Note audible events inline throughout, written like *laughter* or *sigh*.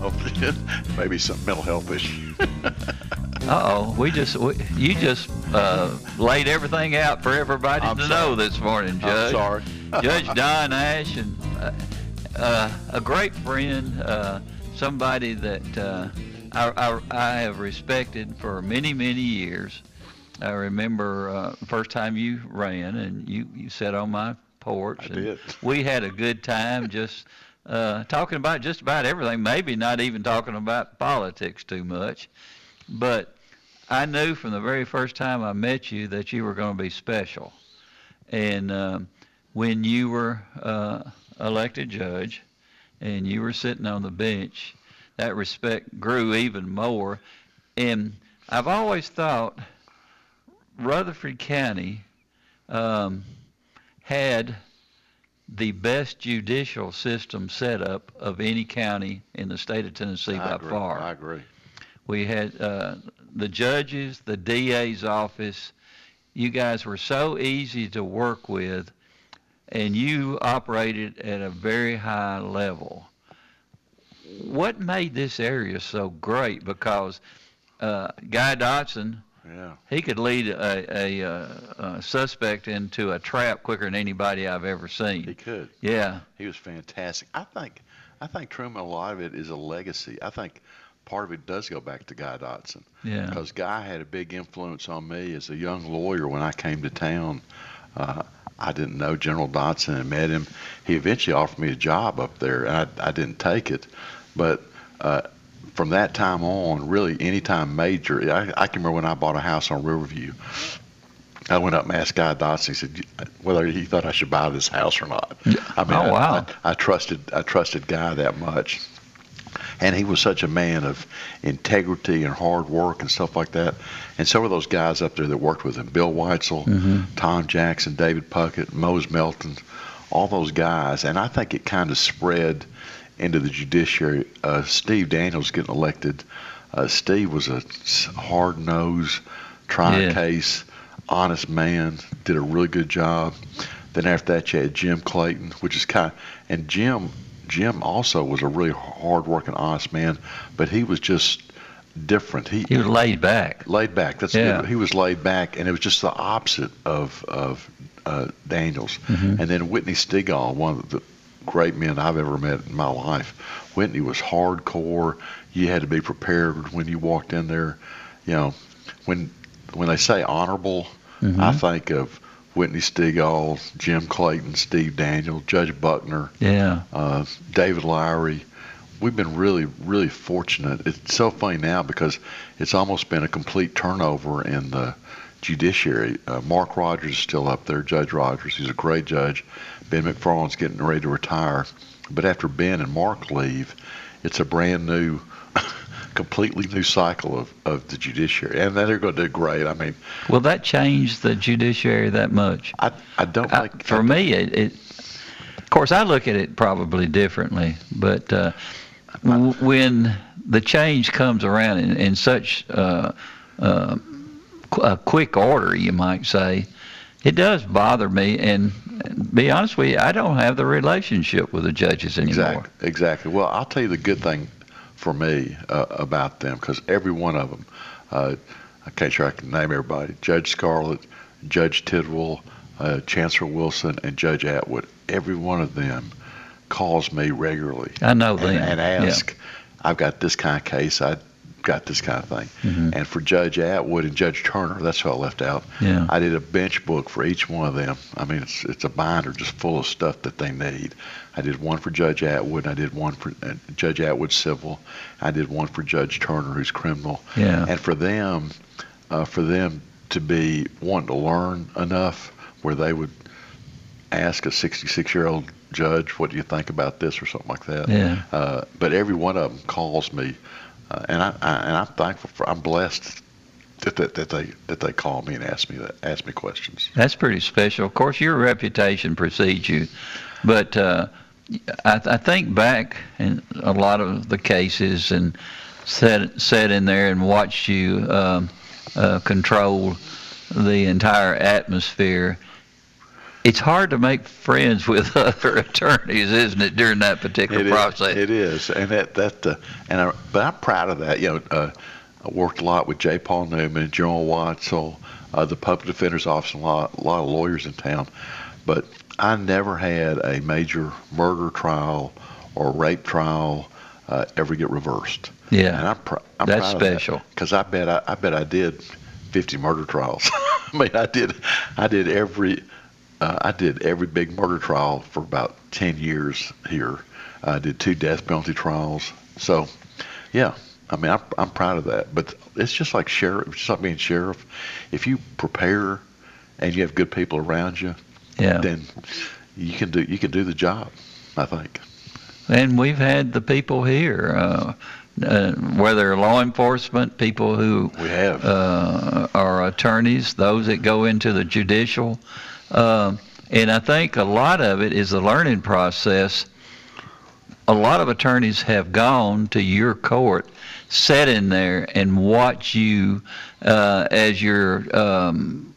Hopefully, *laughs* maybe some mental health issue. *laughs* Uh-oh, we just we, you just uh, laid everything out for everybody I'm to sorry. know this morning, Judge. sorry. *laughs* Judge Don Ash, and uh, uh, a great friend, uh, somebody that uh, I, I, I have respected for many many years. I remember uh, the first time you ran, and you you sat on my porch. I and did. We had a good time just. Uh, talking about just about everything, maybe not even talking about politics too much. But I knew from the very first time I met you that you were going to be special. And um, when you were uh, elected judge and you were sitting on the bench, that respect grew even more. And I've always thought Rutherford County um, had the best judicial system set up of any county in the state of Tennessee I by agree. far. I agree. We had uh, the judges, the DA's office. You guys were so easy to work with, and you operated at a very high level. What made this area so great? Because uh, Guy Dotson, Yeah. he could lead a, a, uh a suspect into a trap quicker than anybody I've ever seen. He could. Yeah, He was fantastic. I think, I think Truman. A lot of it is a legacy. I think part of it does go back to Guy Dotson. yeah. Because Guy had a big influence on me as a young lawyer when I came to town. Uh, I didn't know General Dotson and met him. He eventually offered me a job up there, and I, I didn't take it. But uh, from that time on, really, any time major, I, I can remember when I bought a house on Riverview. I went up and asked Guy Dotson. He said whether he thought I should buy this house or not. I mean, Oh, I- wow. I, I trusted I trusted Guy that much and he was such a man of integrity and hard work and stuff like that. And so were those guys up there that worked with him: Bill Whitesell, Mm-hmm. Tom Jackson, David Puckett, Mose Melton, all those guys. And I think it kind of spread into the judiciary. Uh, Steve Daniels getting elected. Uh, Steve was a hard-nosed, trying Yeah. case, honest man. Did a really good job. Then after that, you had Jim Clayton, which is kind of, and Jim Jim also was a really hard-working, honest man, but he was just different. He, He was laid back. laid back. That's Yeah. He was laid back, and it was just the opposite of of uh, Daniels. Mm-hmm. And then Whitney Stegall, one of the great men I've ever met in my life. Whitney was hardcore. You had to be prepared when you walked in there. You know, when when they say honorable, Mm-hmm. I think of Whitney Stegall, Jim Clayton, Steve Daniel, Judge Buckner Yeah. uh, David Lowry. We've been really, really fortunate. It's so funny now because it's almost been a complete turnover in the judiciary. Uh, Mark Rogers is still up there, Judge Rogers. He's a great judge. Ben McFarland's getting ready to retire. But after Ben and Mark leave, it's a brand new, *laughs* completely new cycle of, of the judiciary. And they're going to do great. I mean, Will that change the judiciary that much? I, I don't I, think. for me, it, it. Of course, I look at it probably differently, but uh, w- when the change comes around in, in such uh, uh, qu- a quick order, you might say, it does bother me. And, and be honest with you, I don't have the relationship with the judges anymore. Exactly. Exactly. Well, I'll tell you the good thing for me uh, about them because every one of them, uh, I can't sure I can name everybody. Judge Scarlett, Judge Tidwell, uh, Chancellor Wilson, and Judge Atwood. Every one of them calls me regularly I know and, them. and Yeah. ask, "I've got this kind of case. I got this kind of thing. Mhm. And for Judge Atwood and Judge Turner, that's who I left out. Yeah. I did a bench book for each one of them. I mean, it's it's a binder just full of stuff that they need. I did one for Judge Atwood. I did one for uh, Judge Atwood civil. I did one for Judge Turner, who's criminal. Yeah. And for them, uh, for them to be wanting to learn enough where they would ask a 66 year old judge, "What do you think about this?" or something like that. Yeah. Uh, but every one of them calls me, uh, and I, I and I'm thankful for. I'm blessed that, that that they that they call me and ask me that ask me questions. That's pretty special. Of course, your reputation precedes you, but uh, I, I think back in a lot of the cases and sat sat in there and watched you um, uh, control the entire atmosphere. It's hard to make friends with *laughs* other attorneys, isn't it, during that particular It is- process? it is, and that that uh, and I, but I'm proud of that. You know, uh, I worked a lot with J. Paul Newman, General Whitesell, uh, the public defender's office, and a lot, a lot of lawyers in town. But I never had a major murder trial or rape trial uh, ever get reversed. Yeah. and I'm, pr- I'm That's special. because I bet I, I bet I did 50 murder trials. *laughs* I mean, I did I did every uh, I did every big murder trial for about 10 years here. I did two death penalty trials. So, yeah, I mean, I'm, I'm proud of that. But it's just like sheriff, it's just like being sheriff. If you prepare and you have good people around you, yeah. then you can do you can do the job. I think. And we've had the people here, uh, uh, whether law enforcement, people who We have. uh, are attorneys, those that go into the judicial. Um, and I think a lot of it is the learning process. A lot of attorneys have gone to your court, sat in there, and watch you uh, as you're um,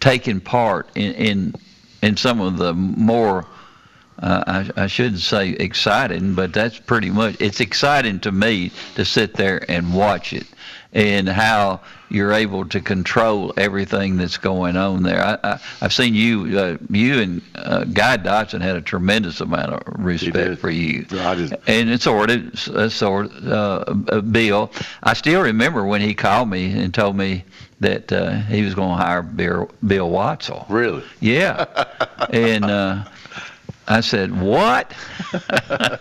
taking part in, in in some of the more uh, I, I shouldn't say exciting, but that's pretty much it's exciting to me to sit there and watch it and how you're able to control everything that's going on there. I, I, I've seen you, uh, you and uh, Guy Dotson had a tremendous amount of respect for you. I just- And it's sort of, sort of, uh, uh, Bill. I still remember when he called me and told me that uh, he was going to hire Bill, Bill Whitesell. Really? Yeah. *laughs* and uh, I said, "What?" *laughs*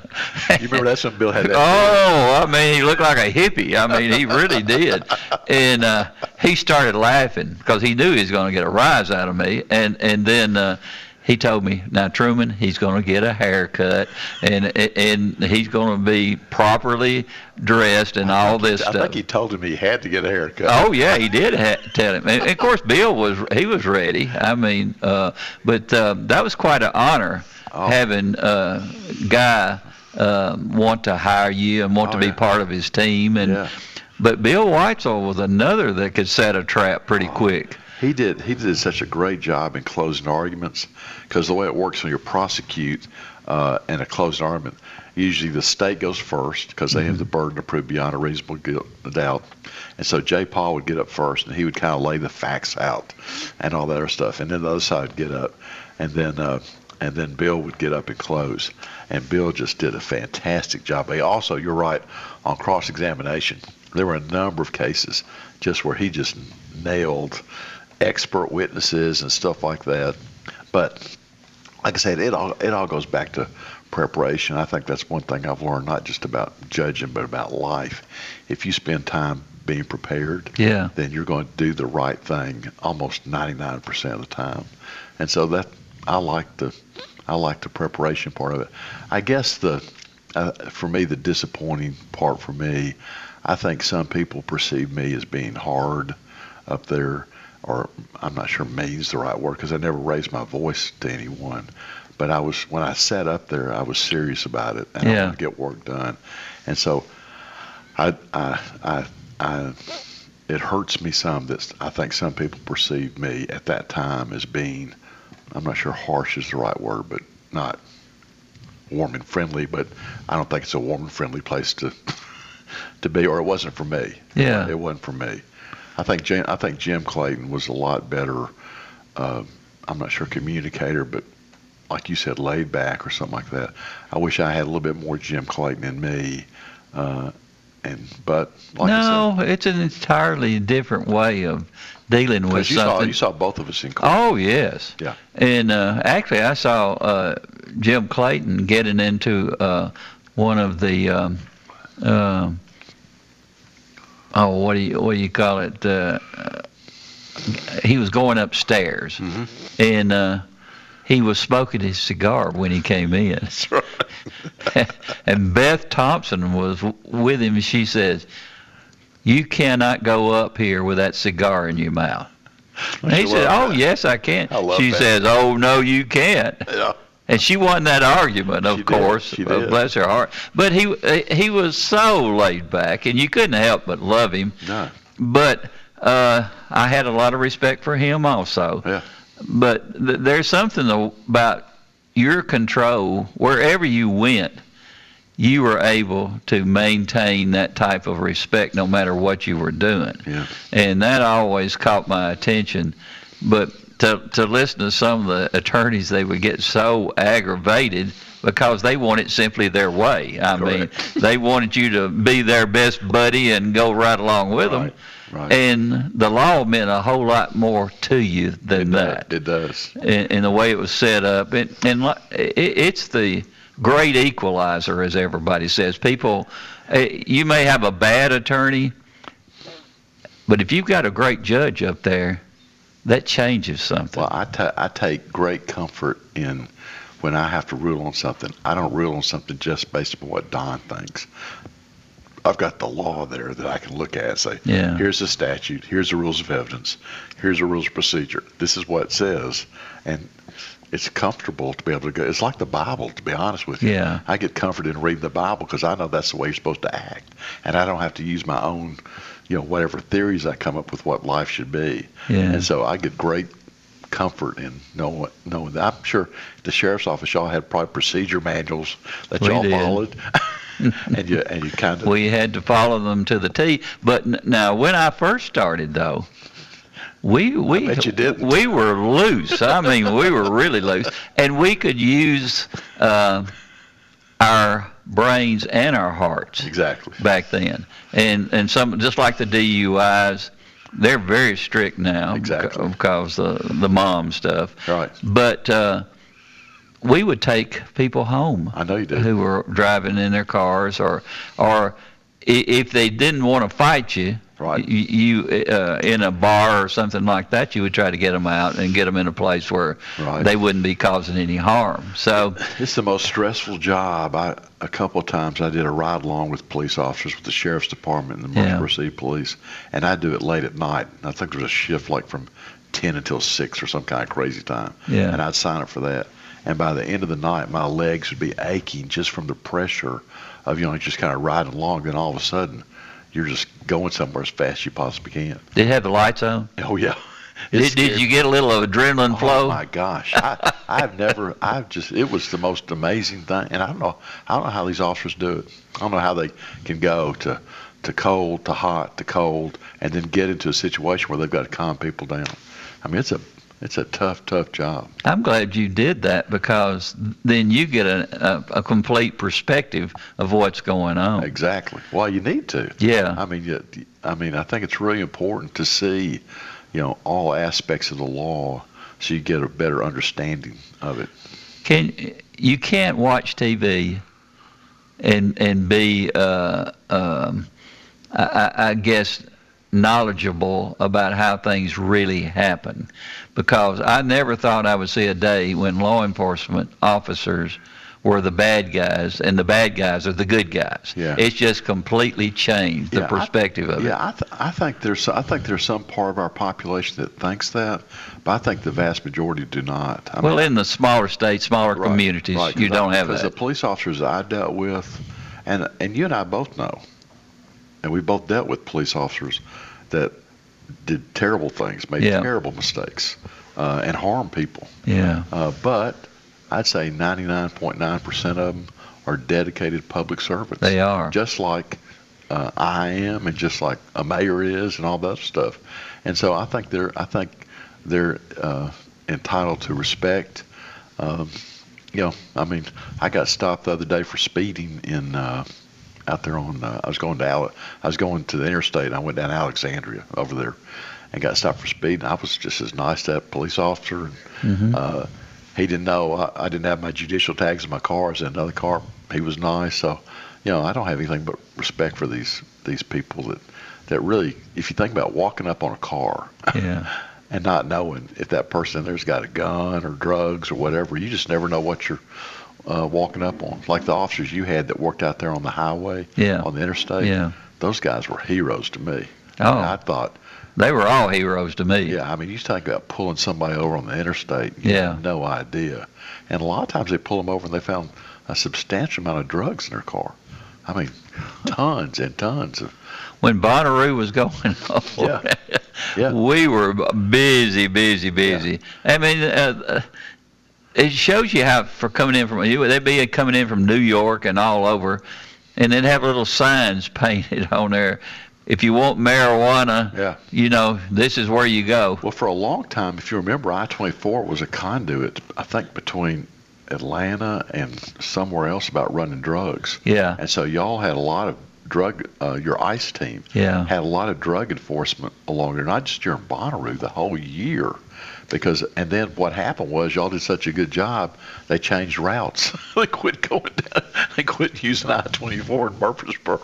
You remember that's when Bill had that. Oh, I mean, he looked like a hippie. I mean, he really did. And uh, he started laughing because he knew he was going to get a rise out of me. And and then uh, he told me, "Now Truman, he's going to get a haircut, and and he's going to be properly dressed and all this I stuff." think he told him he had to get a haircut. Oh yeah, he did ha- tell him. And of course, Bill was he was ready. I mean, uh, but uh, that was quite an honor Oh. having uh, Guy um, want to hire you and want Oh, to be yeah. part of his team. And Yeah. but Bill Whitesell was another that could set a trap pretty quick. He did. He did such a great job in closing arguments because the way it works when you prosecute uh, in a closing argument, usually the state goes first because they have the burden to prove beyond a reasonable guilt, doubt. And so J. Paul would get up first, and he would kind of lay the facts out and all that other stuff, and then the other side would get up, and then uh, and then Bill would get up and close. And Bill just did a fantastic job. He also, you're right, on cross-examination, there were a number of cases just where he just nailed expert witnesses and stuff like that. But like I said, it all it all goes back to preparation. I think that's one thing I've learned, not just about judging, but about life. If you spend time being prepared, Yeah. then you're going to do the right thing almost 99% of the time. And so that I like the I like the preparation part of it. I guess the uh, for me the disappointing part for me, I think some people perceive me as being hard up there, or I'm not sure mean's the right word because I never raised my voice to anyone. But I was when I sat up there, I was serious about it, and I Yeah. wanted to get work done. And so, I I I, I it hurts me some that I think some people perceive me at that time as being, I'm not sure harsh is the right word, but not warm and friendly. But I don't think it's a warm and friendly place to *laughs* to be, or it wasn't for me. Yeah. it wasn't for me. I think Jim, I think Jim Clayton was a lot better. Uh, I'm not sure communicator, but like you said, laid back or something like that. I wish I had a little bit more Jim Clayton in me. Uh, and but like no, it's an entirely different way of dealing with you saw something. you saw both of us in court. Oh yes. Yeah. And uh, actually, I saw uh, Jim Clayton getting into uh, one of the um, um oh what do you what do you call it? Uh, uh, he was going upstairs, and uh, he was smoking his cigar when he came in. That's right. *laughs* and Beth Thompson was with him. and She says, "You cannot go up here with that cigar in your mouth." And he She said, "Oh that. yes, I can." I she that. says, "Oh no, you can't." Yeah. And she won that argument, of She did. course. She uh, did. Bless her heart. But he he was so laid back, and you couldn't help but love him. No. But uh, I had a lot of respect for him also. Yeah. But th- there's something about your control wherever you went. You were able to maintain that type of respect no matter what you were doing Yeah. and that always caught my attention. But to to listen to some of the attorneys, they would get so aggravated because they want it simply their way. I mean, they wanted you to be their best buddy and go right along with them. Right. Right. And the law meant a whole lot more to you than it that Does. It does. in, in the way it was set up. And, and it, it's the great equalizer, as everybody says. People, eh, you may have a bad attorney, but if you've got a great judge up there, that changes something. Well, I take great comfort in when I have to rule on something. I don't rule on something just based upon what Don thinks. I've got the law there that I can look at and say, Yeah. here's the statute, here's the rules of evidence, here's the rules of procedure. This is what it says, and it's comfortable to be able to go. It's like the Bible, to be honest with you. Yeah. I get comfort in reading the Bible because I know that's the way you're supposed to act, and I don't have to use my own, you know, whatever theories I come up with what life should be. Yeah. And so I get great comfort in knowing knowing that. I'm sure the sheriff's office y'all had probably procedure manuals that We y'all did. followed, *laughs* and you and you kind of we had to follow them to the T. But n- now, when I first started, though, we we bet you didn't. we were loose. I mean, we were really loose, and we could use uh, our brains and our hearts exactly back then. And and some just like the DUIs, they're very strict now Exactly. because the the mom stuff. right. But uh, we would take people home I know you did. who were driving in their cars, or or if they didn't want to fight you, Right. you, you uh, in a bar or something like that, you would try to get them out and get them in a place where Right. they wouldn't be causing any harm. So It's the most stressful job. I a couple of times I did a ride along with police officers with the sheriff's department and the. Murfreesboro City Police, and I do it late at night. I think there was a shift like from ten until six or some kind of crazy time. Yeah. And I'd sign up for that. And by the end of the night, my legs would be aching just from the pressure of you know just kind of riding along. Then all of a sudden, you're just going somewhere as fast as you possibly can. did it have the lights on? Oh yeah. Did, did you get a little of adrenaline oh, flow? Oh my gosh, I, I've never, I've just, it was the most amazing thing, and I don't know, I don't know how these officers do it. I don't know how they can go to, to cold to hot to cold, and then get into a situation where they've got to calm people down. I mean, it's a, it's a tough, tough job. I'm glad you did that because then you get a, a, a complete perspective of what's going on. Exactly. Well, you need to. Yeah. I mean, you, I mean, I think it's really important to see, you know, all aspects of the law, so you get a better understanding of it. Can you can't watch TV and and be uh, um, I I guess knowledgeable about how things really happen because I never thought I would see a day when law enforcement officers were the bad guys and the bad guys are the good guys. Yeah. It's just completely changed the Yeah, perspective of it. Yeah, I, th- I think there's I think there's some part of our population that thinks that, but I think the vast majority do not. I Well, mean, in the smaller states, smaller right, communities, right, you 'cause I- don't have Because that. the police officers I dealt with, and and you and I both know, and we both dealt with police officers that did terrible things, made Yeah. terrible mistakes, uh, and harmed people. yeah. Uh, but I'd say 99.9% of them are dedicated public servants. They are. Just like uh, I am, and just like a mayor is, and all that stuff. And so I think they're I think they're uh, entitled to respect. Um, you know, I mean, I got stopped the other day for speeding in uh, out there on. Uh, I was going to Ale- I was going to the interstate. and I went down Alexandria over there, and got stopped for speed. And I was just as nice to that police officer. And, uh, he didn't know I, I didn't have my judicial tags in my car. I was in another car. He was nice. So, you know, I don't have anything but respect for these these people that that really, if you think about walking up on a car Yeah. *laughs* and not knowing if that person in there's got a gun or drugs or whatever, you just never know what you're uh, walking up on. Like the officers you had that worked out there on the highway, Yeah. on the interstate. Yeah. Those guys were heroes to me. Oh. I thought, They were all heroes to me. yeah, I mean, you think about pulling somebody over on the interstate. You Yeah. no idea. And a lot of times they pull them over and they found a substantial amount of drugs in their car. I mean, *laughs* tons and tons of. When Bonnaroo was going *laughs* Yeah. Yeah. we were busy, busy, busy. I mean, uh, uh, it shows you how for coming in from you they'd be coming in from New York and all over, and they'd have little signs *laughs* painted on there. If you want marijuana, Yeah. you know this is where you go. Well, for a long time, if you remember, I-24 was a conduit, I think, between Atlanta and somewhere else about running drugs. Yeah, And so y'all had a lot of drug, uh, your ICE team yeah, had a lot of drug enforcement along there, not just during Bonnaroo, the whole year. Because, and then what happened was y'all did such a good job, they changed routes. *laughs* they quit going down, they quit using I-24 in Murfreesboro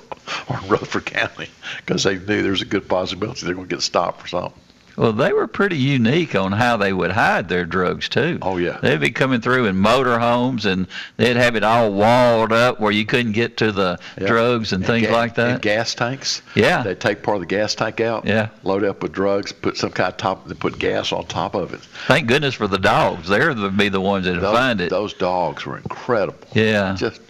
or in Rutherford County because they knew there was a good possibility they're going to get stopped for something. Well, they were pretty unique on how they would hide their drugs too. Oh, yeah. They'd be coming through in motorhomes, and they'd have it all walled up where you couldn't get to the Yeah. drugs and, things ga- like that. And gas tanks. Yeah. they'd take part of the gas tank out. Yeah. Load it up with drugs, put some kind of top, they put gas on top of it. Thank goodness for the dogs. They're the be the ones that Those, find it. those dogs were incredible. Yeah. Just,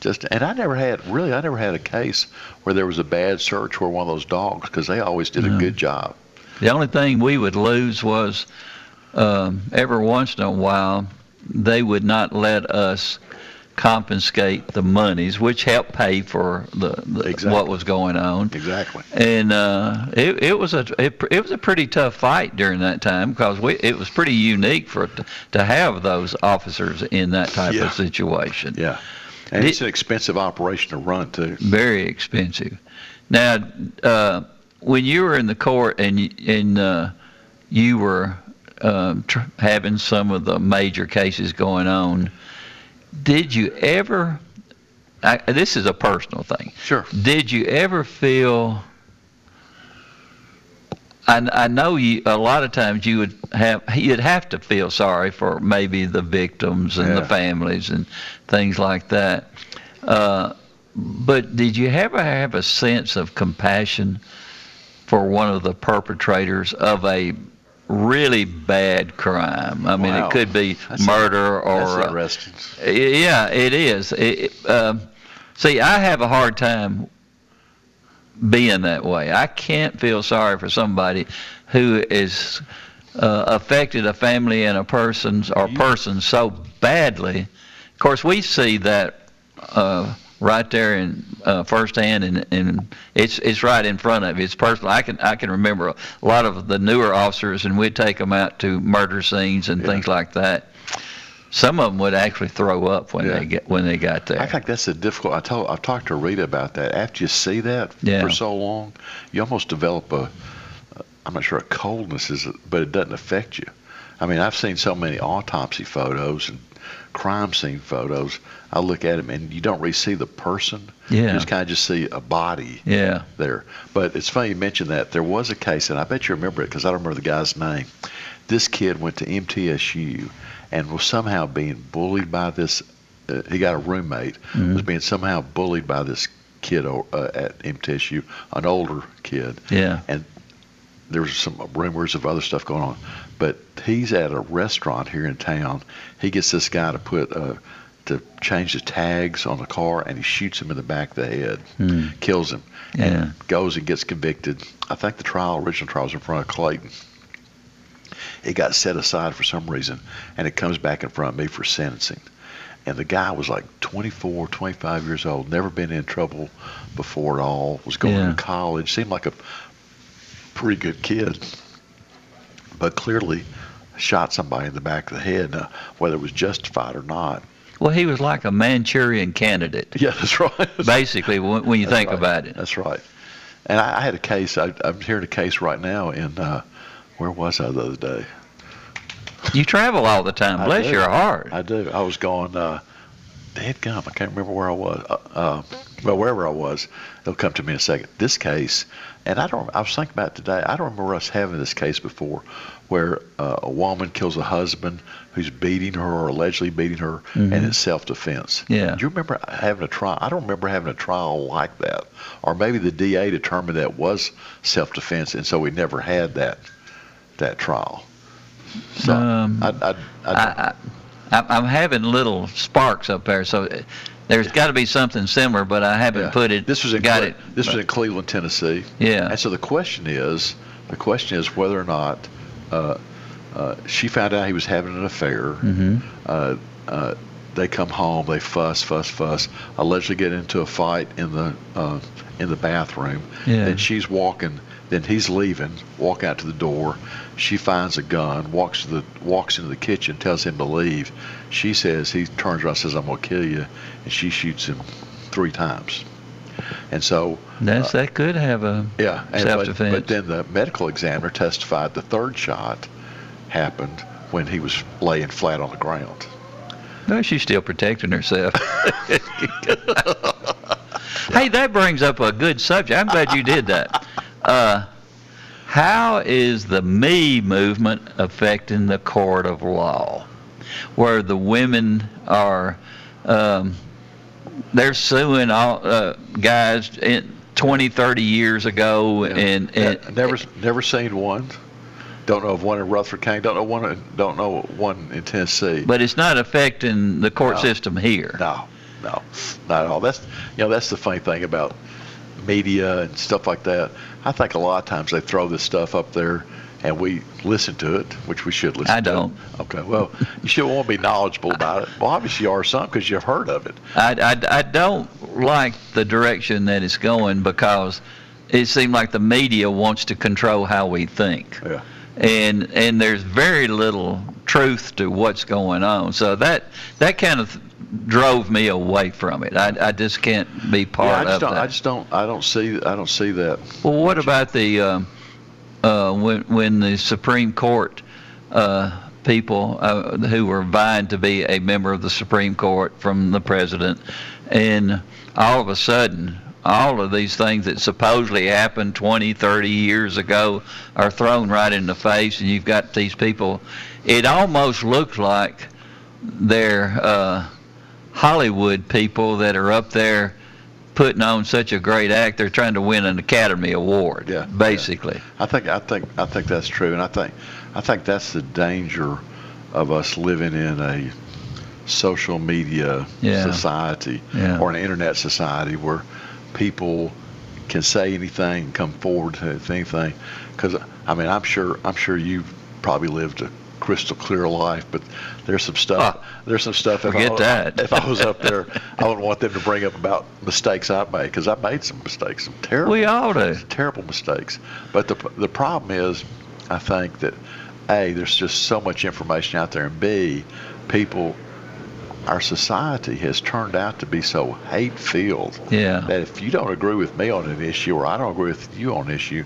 just, and I never had really, I never had a case where there was a bad search where one of those dogs, because they always did a good job. The only thing we would lose was um, every once in a while they would not let us confiscate the monies, which helped pay for the, the Exactly. what was going on. Exactly. And uh, it, it was a it, it was a pretty tough fight during that time because we it was pretty unique for to, to have those officers in that type Yeah. of situation. Yeah. And It- it's an expensive operation to run too. Very expensive. Now, uh, when you were in the court and and uh, you were um, tr- having some of the major cases going on, did you ever? I, this is a personal thing. Sure. Did you ever feel? I, I know you. A lot of times you would have you'd have to feel sorry for maybe the victims and the families and things like that. Uh, but did you ever have a sense of compassion for one of the perpetrators of a really bad crime? I mean, Wow. it could be That's- murder or uh, yeah, it is. It, um, see, I have a hard time being that way. I can't feel sorry for somebody who is uh, affected a family and a person's or person so badly. Of course, we see that uh, right there in uh, firsthand, and, and it's it's right in front of you. It's personal. I can I can remember a lot of the newer officers, and we'd take them out to murder scenes and Yeah. things like that. Some of them would actually throw up when Yeah. they get when they got there. I think that's the difficult. I told I've talked to Rita about that. After you see that Yeah. for so long, you almost develop a. I'm not sure a coldness is, but it doesn't affect you. I mean, I've seen so many autopsy photos and crime scene photos. I look at them and you don't really see the person. You Yeah. just kind of just see a body yeah. there. But it's funny you mentioned that. There was a case, and I bet you remember it because I don't remember the guy's name. This kid went to MTSU and was somehow being bullied by this. Uh, he got a roommate was being somehow bullied by this kid uh, at MTSU, an older kid, Yeah. and there was some rumors of other stuff going on. But he's at a restaurant here in town. He gets this guy to put uh, to change the tags on the car, and he shoots him in the back of the head, kills him, Yeah. and goes and gets convicted. I think the trial, original trial, was in front of Clayton. It got set aside for some reason, and it comes back in front of me for sentencing. And the guy was like 24, 25 years old, never been in trouble before at all, was going Yeah. to college, seemed like a pretty good kid, but clearly shot somebody in the back of the head. Now, whether it was justified or not, Well, he was like a Manchurian candidate, *laughs* Yeah, that's right. basically, when, when you That's think right. about it. That's right. And I, I had a case. I, I'm hearing a case right now in uh, where was I the other day? You travel all the time. Bless do. your heart. I do. I was going. Uh, Dead gum. I can't remember where I was. Uh, uh, well, wherever I was, it'll come to me in a second. This case, and I don't. I was thinking about today. I don't remember us having this case before, where uh, a woman kills a husband who's beating her or allegedly beating her, and it's self-defense. Yeah. Do you remember having a trial? I don't remember having a trial like that. Or maybe the DA determined that was self-defense, and so we never had that that trial. So Um, I, I, I, I, I, I'm having little sparks up there, so there's got to be something similar, but I haven't Yeah. put it. This was in got Cle- it. This was in Cleveland, Tennessee. Yeah. And so the question is, the question is whether or not uh, uh, she found out he was having an affair. Mm-hmm. Uh, uh, they come home, they fuss, fuss, fuss. Allegedly get into a fight in the uh, in the bathroom. Yeah. Then she's walking. Then he's leaving, walk out to the door. She finds a gun, walks to the walks into the kitchen, tells him to leave. She says he turns around, says, "I'm gonna kill you," and she shoots him three times. And so That's that could have a yeah, but, self-defense. but then the medical examiner testified the third shot happened when he was laying flat on the ground. No, she's still protecting herself. *laughs* hey, that brings up a good subject. I'm glad you did that. Uh, how is the Me movement affecting the court of law, where the women are, um, they're suing all uh, guys in 20, 30 years ago, and, and Ne- never never seen one. Don't know of one in Rutherford County. Don't know one. in- Don't know one in Tennessee. but it's not affecting the court No. system here. No, no, not at all. That's you know that's the funny thing about media and stuff like that. I think a lot of times they throw this stuff up there and we listen to it, which we should listen to. I don't. Okay, well, you should want to be knowledgeable about it. Well, obviously you are some because you've heard of it. I, I, I don't like the direction that it's going because it seems like the media wants to control how we think. Yeah. And and there's very little truth to what's going on. So that that kind of drove me away from it. I, I just can't be part yeah, I just of don't. that. I just don't. I don't see. I don't see that. Well, what about the um, uh, when when the Supreme Court uh, people uh, who were vying to be a member of the Supreme Court from the president, and all of a sudden, all of these things that supposedly happened 20, 30 years ago are thrown right in the face, and you've got these people. It almost looks like they're uh, Hollywood people that are up there putting on such a great act. They're trying to win an Academy Award. Yeah, basically. I think. I think. I think that's true, and I think. I think that's the danger of us living in a social media Yeah. society Yeah. or an internet society where people can say anything, come forward to anything. Because I mean, I'm sure. I'm sure you've probably lived a crystal clear life, but there's some stuff. There's some stuff. If forget I, that. If I was up there, I wouldn't want them to bring up about mistakes I've made because I've made some mistakes, some terrible We all do. terrible mistakes. But the the problem is, I think that a there's just so much information out there, and b people, our society has turned out to be so hate filled Yeah. that if you don't agree with me on an issue or I don't agree with you on an issue,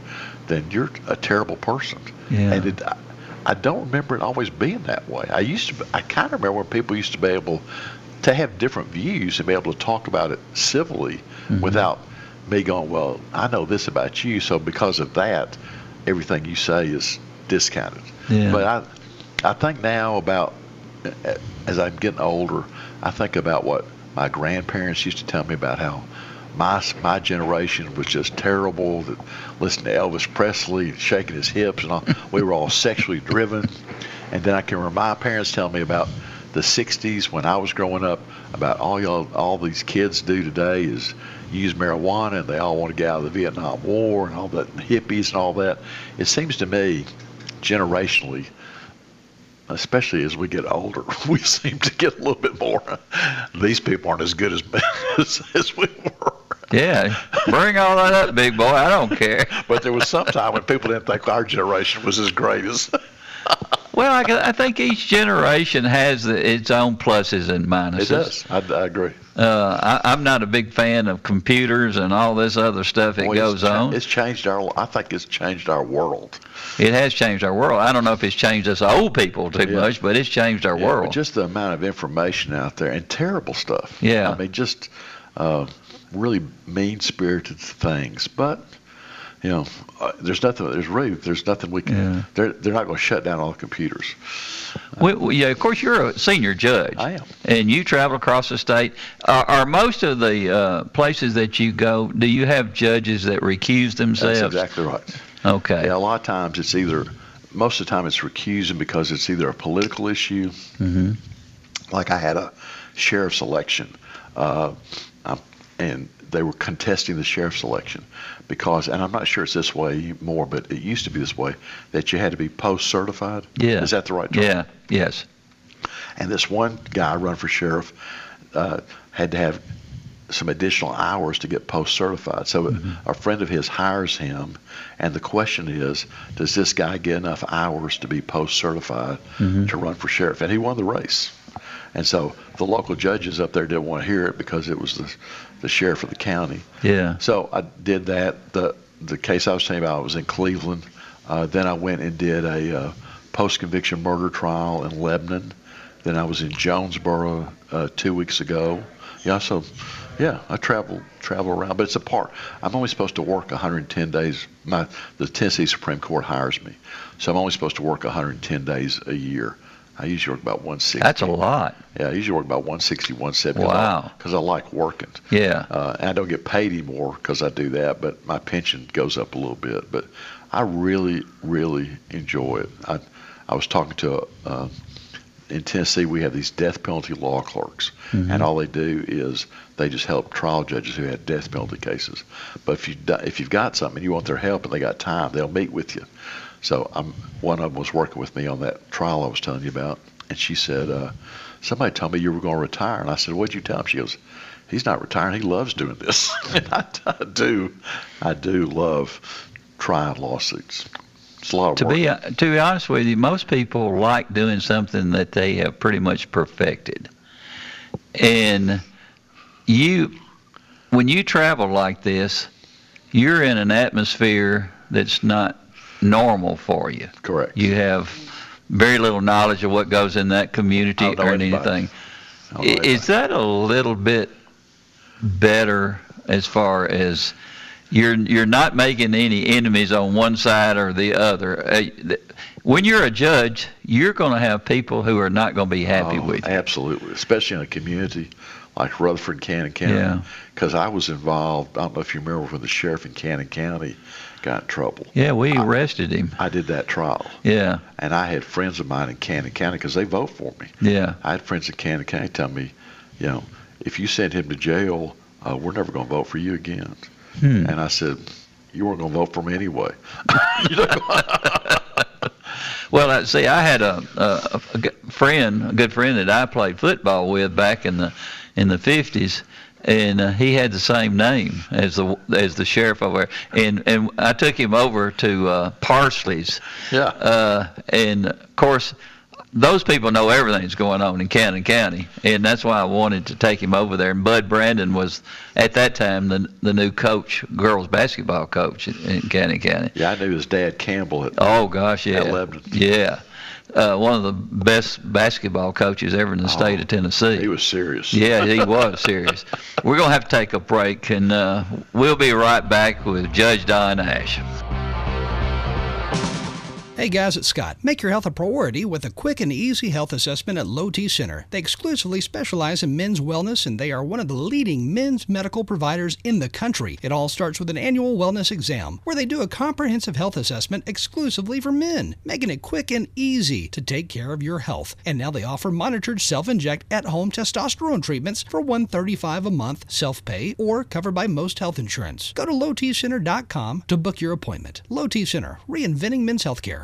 then you're a terrible person. Yeah. And it, I, don't remember it always being that way. I used to. I kind of remember when people used to be able to have different views and be able to talk about it civilly Mm-hmm. without me going, well, I know this about you, so because of that, everything you say is discounted. Yeah. But I, I think now about as I'm getting older, I think about what my grandparents used to tell me about how my my generation was just terrible. That listening to Elvis Presley shaking his hips and all, *laughs* we were all sexually driven. And then I can remember my parents telling me about the '60s when I was growing up about all y'all all these kids do today is use marijuana and they all want to get out of the Vietnam War and all that hippies and all that. It seems to me generationally especially as we get older, *laughs* we *laughs* seem to get a little bit more. These people aren't as good as as, as we were. Yeah. Bring all that up, big boy. I don't care. *laughs* But there was some time when people didn't think our generation was as great as. *laughs* Well, I, I think each generation has the, its own pluses and minuses. It does. I, I agree. Uh, I, I'm not a big fan of computers and all this other stuff that Well, goes it's cha- on. It's changed our. I think it's changed our world. It has changed our world. I don't know if it's changed us old people too Yeah. much, but it's changed our Yeah, world. Just the amount of information out there and terrible stuff. Yeah. I mean, just uh, really mean-spirited things. But you know, uh, there's nothing. There's really there's nothing we can. Yeah. They're they're not going to shut down all the computers. We, we, yeah, of course, you're a senior judge. I am. And you travel across the state. Are, are most of the uh, places that you go, do you have judges that recuse themselves? That's exactly right. Okay. Yeah, a lot of times it's either. Most of the time it's recusing because it's either a political issue. hmm like I had a sheriff's election, uh, and they were contesting the sheriff's election because, and I'm not sure it's this way more, but it used to be this way that you had to be post certified. Yeah. Is that the right term? Yeah. Yes. And this one guy run for sheriff uh, had to have some additional hours to get post certified. So Mm-hmm. a friend of his hires him, and the question is, does this guy get enough hours to be post certified Mm-hmm. to run for sheriff? And he won the race. And so the local judges up there didn't want to hear it because it was the, the sheriff of the county. Yeah. So I did that. The the case I was telling you about was in Cleveland. Uh, then I went and did a uh, post conviction murder trial in Lebanon. Then I was in Jonesboro uh, two weeks ago. Yeah, so yeah, I travel travel around, but it's a part. I'm only supposed to work 110 days. My the Tennessee Supreme Court hires me, so I'm only supposed to work 110 days a year. I usually work about 160. That's a lot. Yeah, I usually work about 160, 170. Wow. Because I like working. Yeah. Uh, and I don't get paid anymore because I do that, but my pension goes up a little bit. But I really, really enjoy it. I, I was talking to, uh, in Tennessee, we have these death penalty law clerks, and all they do is they just help trial judges who had death penalty cases. But if you if you've got something and you want their help and they got time, they'll meet with you. So I'm one of them was working with me on that trial I was telling you about, and she said, uh, "Somebody told me you were going to retire," and I said, "What'd you tell him?" She goes, "He's not retiring. He loves doing this." *laughs* and I, I do, I do love trying lawsuits. It's a lot of To work. be uh, to be honest with you, most people like doing something that they have pretty much perfected. And you, when you travel like this, you're in an atmosphere that's not normal for you. Correct. You have very little knowledge of what goes in that community I don't know or anything. I don't know I- Is that a little bit better as far as you're you're not making any enemies on one side or the other? Uh, When you're a judge, you're going to have people who are not going to be happy Oh, with you. Absolutely, especially in a community like Rutherford, Cannon County. Yeah. Because I was involved. I don't know if you remember when the sheriff in Cannon County got in trouble. Yeah, we arrested him. I did that trial, Yeah, and I had friends of mine in Cannon County because they vote for me. yeah. I had friends in Cannon County tell me, you know, if you send him to jail, uh, we're never going to vote for you again. Hmm. And I said, you weren't going to vote for me anyway. *laughs* *laughs* Well, I see. I had a, a, a friend, a good friend that I played football with back in the in the fifties, and uh, he had the same name as the as the sheriff over there. And and I took him over to uh, Parsley's, yeah. uh, and of course. Those people know everything that's going on in Cannon County, and that's why I wanted to take him over there. And Bud Brandon was, at that time, the the new coach, girls basketball coach in, in Cannon County. yeah, I knew his dad Campbell. At, Oh gosh, yeah, At Lebanon. yeah, uh, one of the best basketball coaches ever in the state of Tennessee. Oh, he was serious. yeah, he was serious. We're gonna have to take a break, and uh, we'll be right back with Judge Don Ash. Hey guys, it's Scott. Make your health a priority with a quick and easy health assessment at Low T Center. They exclusively specialize in men's wellness and they are one of the leading men's medical providers in the country. It all starts with an annual wellness exam where they do a comprehensive health assessment exclusively for men, making it quick and easy to take care of your health. And now they offer monitored self-inject at-home testosterone treatments for 135 a month, self-pay or covered by most health insurance. Go to lowtcenter.com to book your appointment. Low T Center, reinventing men's healthcare.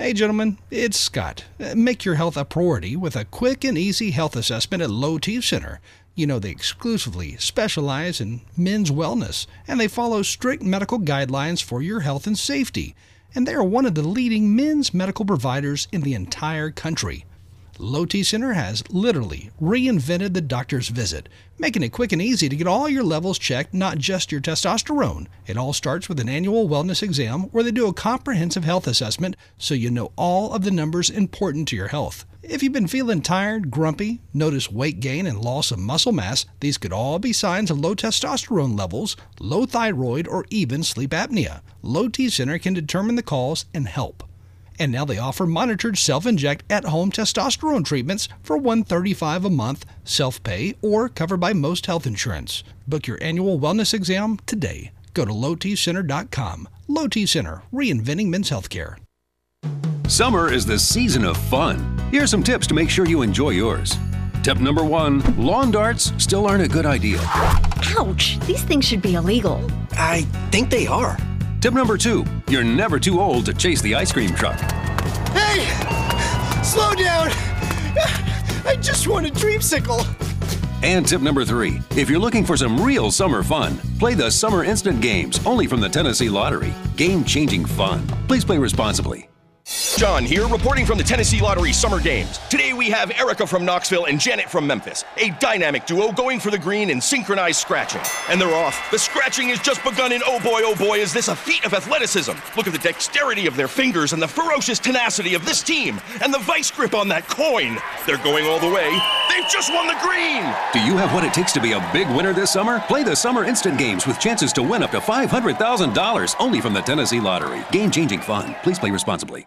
Hey, gentlemen, it's Scott. Uh, Make your health a priority with a quick and easy health assessment at Low T Center. You know, they exclusively specialize in men's wellness, and they follow strict medical guidelines for your health and safety. And they are one of the leading men's medical providers in the entire country. Low T Center has literally reinvented the doctor's visit, making it quick and easy to get all your levels checked, not just your testosterone. It all starts with an annual wellness exam where they do a comprehensive health assessment so you know all of the numbers important to your health. If you've been feeling tired, grumpy, notice weight gain and loss of muscle mass, these could all be signs of low testosterone levels, low thyroid, or even sleep apnea. Low T Center can determine the cause and help and now they offer monitored self-inject at-home testosterone treatments for 135 a month, self-pay, or covered by most health insurance. Book your annual wellness exam today. Go to lowtcenter.com. Low T Center, reinventing men's healthcare. Summer is the season of fun. Here are some tips to make sure you enjoy yours. Tip number one lawn darts still aren't a good idea. Ouch! These things should be illegal. I think they are. Tip number two you're never too old to chase the ice cream truck. Hey! Slow down! I just want a dreamsicle! And tip number three if you're looking for some real summer fun, play the Summer Instant Games only from the Tennessee Lottery. Game changing fun. Please play responsibly. John here, reporting from the Tennessee Lottery Summer Games. Today we have Erica from Knoxville and Janet from Memphis, a dynamic duo going for the green in synchronized scratching. And they're off. The scratching has just begun, and oh boy, oh boy, is this a feat of athleticism. Look at the dexterity of their fingers and the ferocious tenacity of this team, and the vice grip on that coin. They're going all the way. They've just won the green! Do you have what it takes to be a big winner this summer? Play the Summer Instant Games with chances to win up to $500,000 only from the Tennessee Lottery. Game changing fun. Please play responsibly.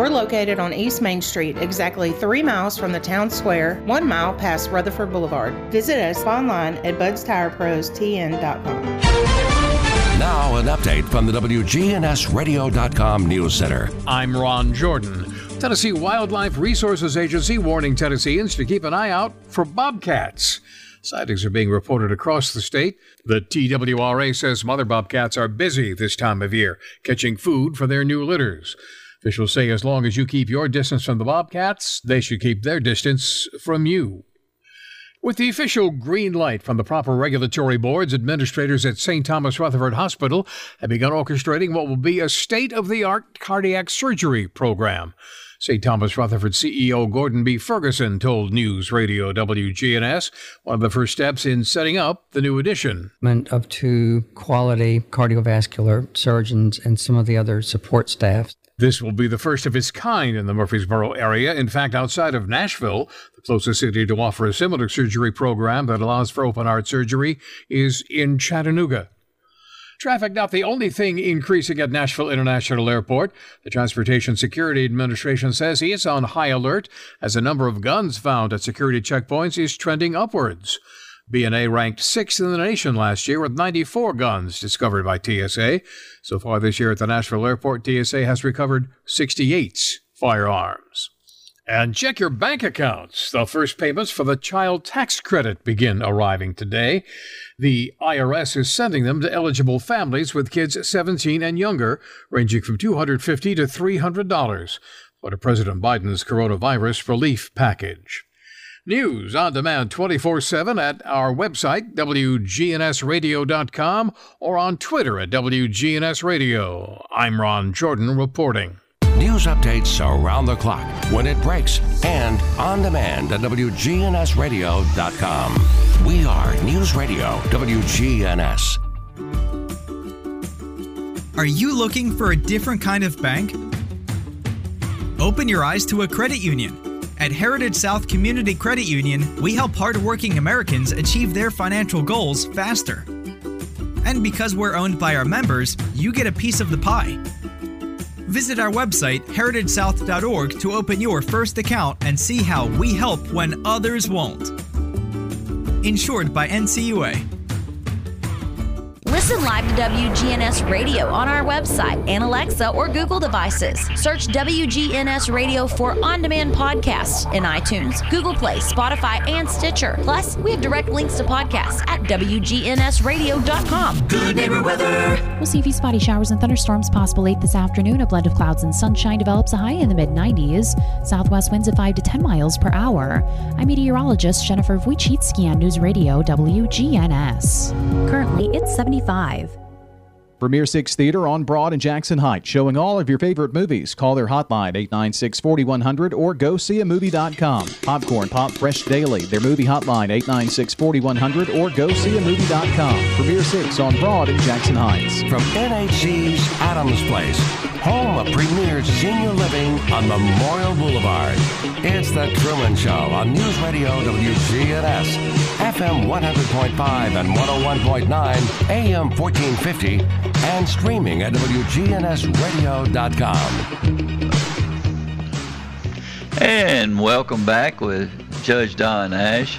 We're located on East Main Street, exactly three miles from the town square, one mile past Rutherford Boulevard. Visit us online at budstirepros.tn.com. Now, an update from the WGNSradio.com News Center. I'm Ron Jordan. Tennessee Wildlife Resources Agency warning Tennesseans to keep an eye out for bobcats. Sightings are being reported across the state. The TWRA says mother bobcats are busy this time of year, catching food for their new litters. Officials say as long as you keep your distance from the bobcats, they should keep their distance from you. With the official green light from the proper regulatory boards, administrators at St. Thomas Rutherford Hospital have begun orchestrating what will be a state of the art cardiac surgery program. St. Thomas Rutherford CEO Gordon B. Ferguson told News Radio WGNS one of the first steps in setting up the new addition. Of two quality cardiovascular surgeons and some of the other support staff. This will be the first of its kind in the Murfreesboro area. In fact, outside of Nashville, the closest city to offer a similar surgery program that allows for open heart surgery is in Chattanooga. Traffic not the only thing increasing at Nashville International Airport. The Transportation Security Administration says he is on high alert as the number of guns found at security checkpoints is trending upwards. BNA ranked sixth in the nation last year with 94 guns discovered by TSA. So far this year at the Nashville Airport, TSA has recovered 68 firearms. And check your bank accounts. The first payments for the child tax credit begin arriving today. The IRS is sending them to eligible families with kids 17 and younger, ranging from $250 to $300 for President Biden's coronavirus relief package. News on demand 24 7 at our website, WGNSradio.com, or on Twitter at WGNSradio. I'm Ron Jordan reporting. News updates around the clock, when it breaks, and on demand at WGNSradio.com. We are News Radio WGNS. Are you looking for a different kind of bank? Open your eyes to a credit union. At Heritage South Community Credit Union, we help hardworking Americans achieve their financial goals faster. And because we're owned by our members, you get a piece of the pie. Visit our website, heritagesouth.org, to open your first account and see how we help when others won't. Insured by NCUA. Listen live to WGNS Radio on our website and Alexa or Google devices. Search WGNS Radio for on demand podcasts in iTunes, Google Play, Spotify, and Stitcher. Plus, we have direct links to podcasts at WGNSradio.com. Good neighbor weather. We'll see a few spotty showers and thunderstorms possible late this afternoon. A blend of clouds and sunshine develops a high in the mid 90s. Southwest winds at 5 to 10 miles per hour. I'm meteorologist Jennifer Wojcicki on News Radio WGNS. Currently, it's 75. Premier Six Theater on Broad and Jackson Heights, showing all of your favorite movies. Call their hotline 896 4100 or go see a movie.com. Popcorn Pop Fresh Daily, their movie hotline 896 4100 or go see a movie.com. Premier Six on Broad and Jackson Heights. From NHC's Adams Place, home of premier senior living on Memorial Boulevard. It's The Truman Show on News Radio WGNS, FM 100.5 and 101.9, AM 1450, and streaming at WGNSradio.com. And welcome back with Judge Don Ash.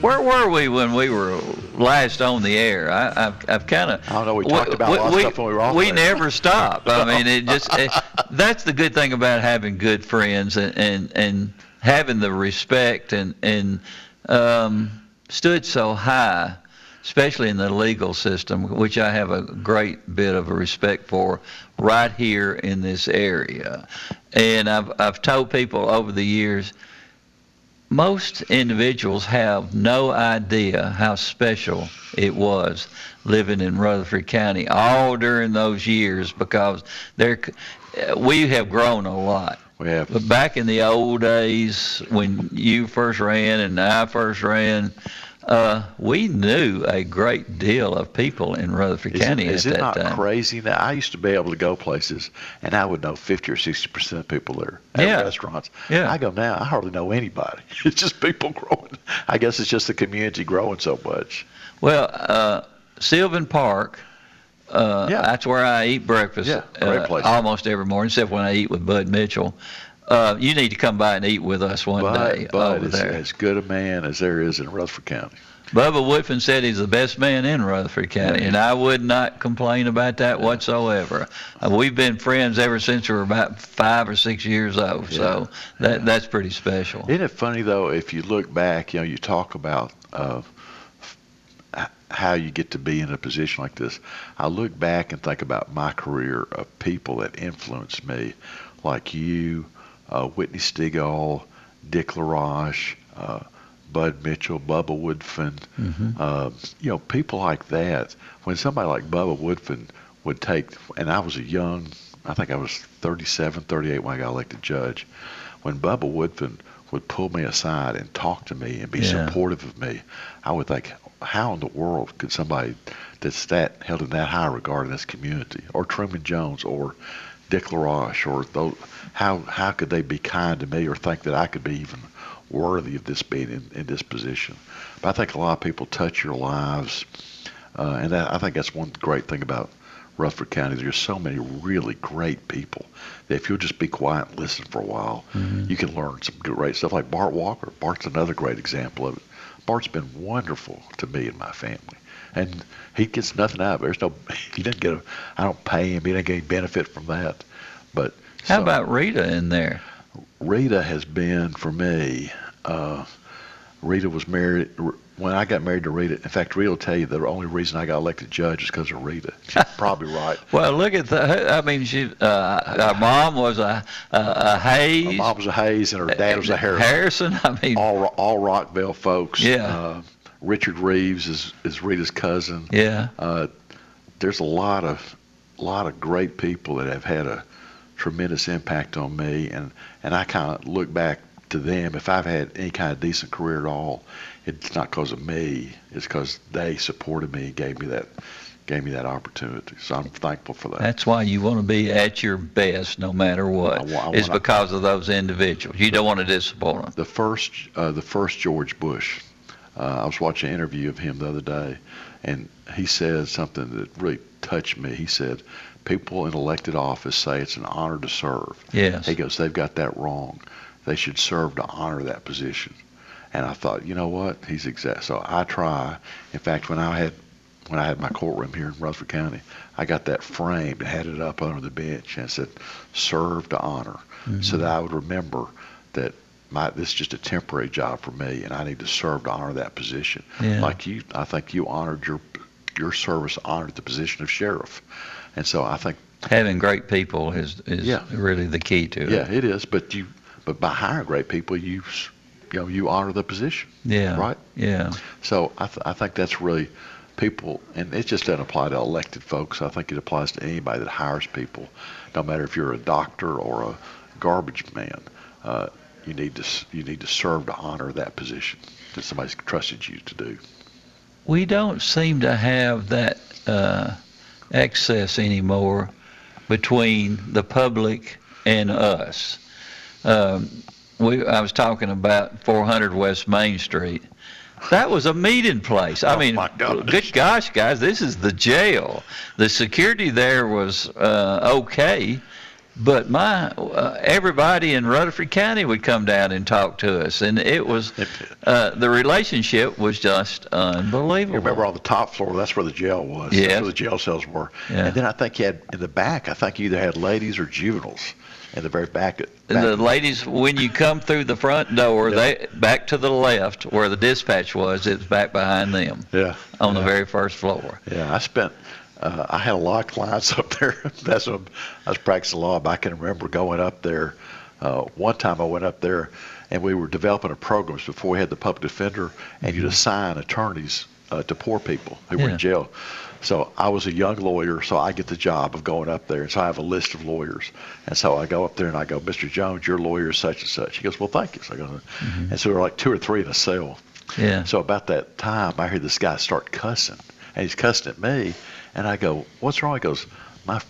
Where were we when we were last on the air? I, have I've kind of. I don't know. We, talked about a lot of stuff when we were off. We there. never *laughs* stop. I mean, it just it, that's the good thing about having good friends and and, and having the respect and and um, stood so high, especially in the legal system, which I have a great bit of a respect for, right here in this area. And I've I've told people over the years most individuals have no idea how special it was living in Rutherford County all during those years because there we have grown a lot. We have. But back in the old days when you first ran and I first ran, uh, we knew a great deal of people in Rutherford Is County is at it that not time. crazy now? I used to be able to go places and I would know 50 or 60 percent of people there at Yeah. restaurants. Yeah. I go now, I hardly know anybody. *laughs* It's just people growing. I guess it's just the community growing so much. Well, uh, Sylvan Park. Uh, yeah. That's where I eat breakfast. Yeah, great uh, place. Almost every morning, except when I eat with Bud Mitchell. Uh, you need to come by and eat with us one But, day but over there. as good a man as there is in Rutherford County. Bubba Woodfin said he's the best man in Rutherford County, and I would not complain about that whatsoever. Uh, we've been friends ever since we were about five or six years old, so that that's pretty special. Isn't it funny though? If you look back, you know, you talk about uh, how you get to be in a position like this. I look back and think about my career of people that influenced me, like you, Whitney Stegall, Dick LaRoche, uh, Bud Mitchell, Bubba Woodfin, Mm-hmm. uh, you know, people like that. When somebody like Bubba Woodfin would take, and I was a young, I think I was 37, 38 when I got elected judge. When Bubba Woodfin would pull me aside and talk to me and be Yeah. supportive of me, I would think, how in the world could somebody that's that held in that high regard in this community, or Truman Jones, or Dick LaRoche, or those, how how could they be kind to me or think that I could be even worthy of this being in, in this position? But I think a lot of people touch your lives, uh, and that, I think that's one great thing about Rutherford County. There's so many really great people that if you'll just be quiet and listen for a while, Mhm. you can learn some great stuff. Like Bart Walker. Bart's another great example of it. Bart's been wonderful to me and my family, and he gets nothing out of it. There's no, he doesn't get a, I don't pay him. He doesn't get any benefit from that. But How so- about Rita in there? Rita has been for me. Uh, Rita was married when I got married to Rita. In fact, Rita will tell you the only reason I got elected judge is because of Rita. She's *laughs* probably right. Well, look at the. I mean, she. Uh, her mom was a a, a Hayes. Her mom was a Hayes, and her dad was a Harrison. Harrison. I mean, all all Rockvale folks. Yeah. Uh, Richard Reeves is is Rita's cousin. Yeah. Uh, there's a lot of lot of great people that have had a tremendous impact on me, and and I kind of look back to them. If I've had any kind of decent career at all, it's not because of me. It's because they supported me and gave me that gave me that opportunity. So I'm thankful for that. That's why you want to be at your best no matter what. I I it's because of those individuals. You don't want to disappoint them. the first uh, the first George Bush, Uh, I was watching an interview of him the other day, and he said something that really touched me. He said, "People in elected office say it's an honor to serve." Yes. He goes, "They've got that wrong. They should serve to honor that position." And I thought, you know what? He's exact. So I try. In fact, when I had when I had my courtroom here in Rutherford County, I got that framed and had it up under the bench and said, "Serve to honor," so Mhm. that I would remember that my this is just a temporary job for me, and I need to serve to honor that position. Yeah. Like you, I think you honored your your service honored the position of sheriff, and so I think Having great people is is Yeah. really the key to it. yeah, it is. But you, but by hiring great people, you you know you honor the position. Yeah. Right. Yeah. So I, th- I think that's really people, and it just doesn't apply to elected folks. I think it applies to anybody that hires people, no matter if you're a doctor or a garbage man. Uh, you need to you need to serve to honor that position that somebody's trusted you to do. We don't seem to have that uh, excess anymore between the public and us. Um, we, I was talking about 400 West Main Street. That was a meeting place. I mean, good gosh, guys, this is the jail. The security there was uh, okay, but my uh, everybody in Rutherford County would come down and talk to us, and it was uh, the relationship was just unbelievable. You remember on the top floor, that's where the jail was. Yes. That's where the jail cells were. Yeah. And then I think you had in the back. I think you either had ladies or juveniles in the very back. back The ladies, when you come through the front door, they back to the left where the dispatch was. It's back behind them. Yeah. On the very first floor. Yeah, I spent. Uh, I had a lot of clients *laughs* up there. That's when I was practicing law. But I can remember going up there. Uh, one time I went up there, and we were developing a program before we had the public defender, and you'd assign attorneys uh, to poor people who were in jail. So I was a young lawyer, so I get the job of going up there, and so I have a list of lawyers, and so I go up there and I go, Mr. Jones, your lawyer is such and such. He goes, Well, thank you. So I go, and so there were like two or three in a cell. Yeah. So about that time, I hear this guy start cussing, and he's cussing at me, and I go, "What's wrong?" He goes, "My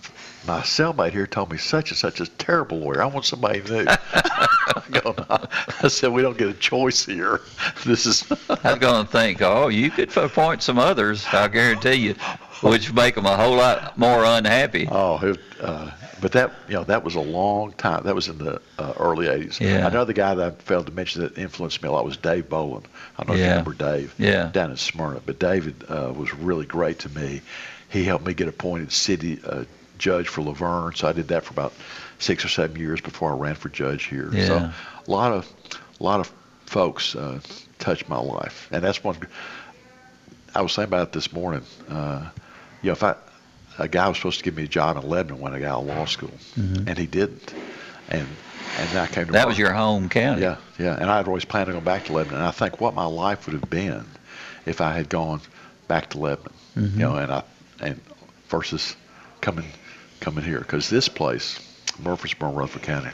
my cellmate here told me such and such is a terrible lawyer. I want somebody new." *laughs* I go, "No." I said, "We don't get a choice here. *laughs* This is." I was going to think, oh, you could appoint some others. I guarantee you, which make them a whole lot more unhappy. Oh, it, uh, but that you know that was a long time. That was in the uh, early '80s. Yeah. Another guy that I failed to mention that influenced me a lot was Dave Boland. I don't know if you remember Dave. Yeah. Down in Smyrna, but David uh, was really great to me. He helped me get appointed city uh, judge for La Vergne, so I did that for about six or seven years before I ran for judge here. So a lot of a lot of folks uh, touched my life, and that's one. I was saying about it this morning. Uh, you know, if I a guy was supposed to give me a job in Lebanon when I got out of law school, Mhm. and he didn't, and and I came to That was your home county. Yeah, yeah, and I had always planned on going back to Lebanon. And I think what my life would have been if I had gone back to Lebanon, Mhm. you know, and I and versus coming coming here because this place, Murfreesboro, Rutherford County,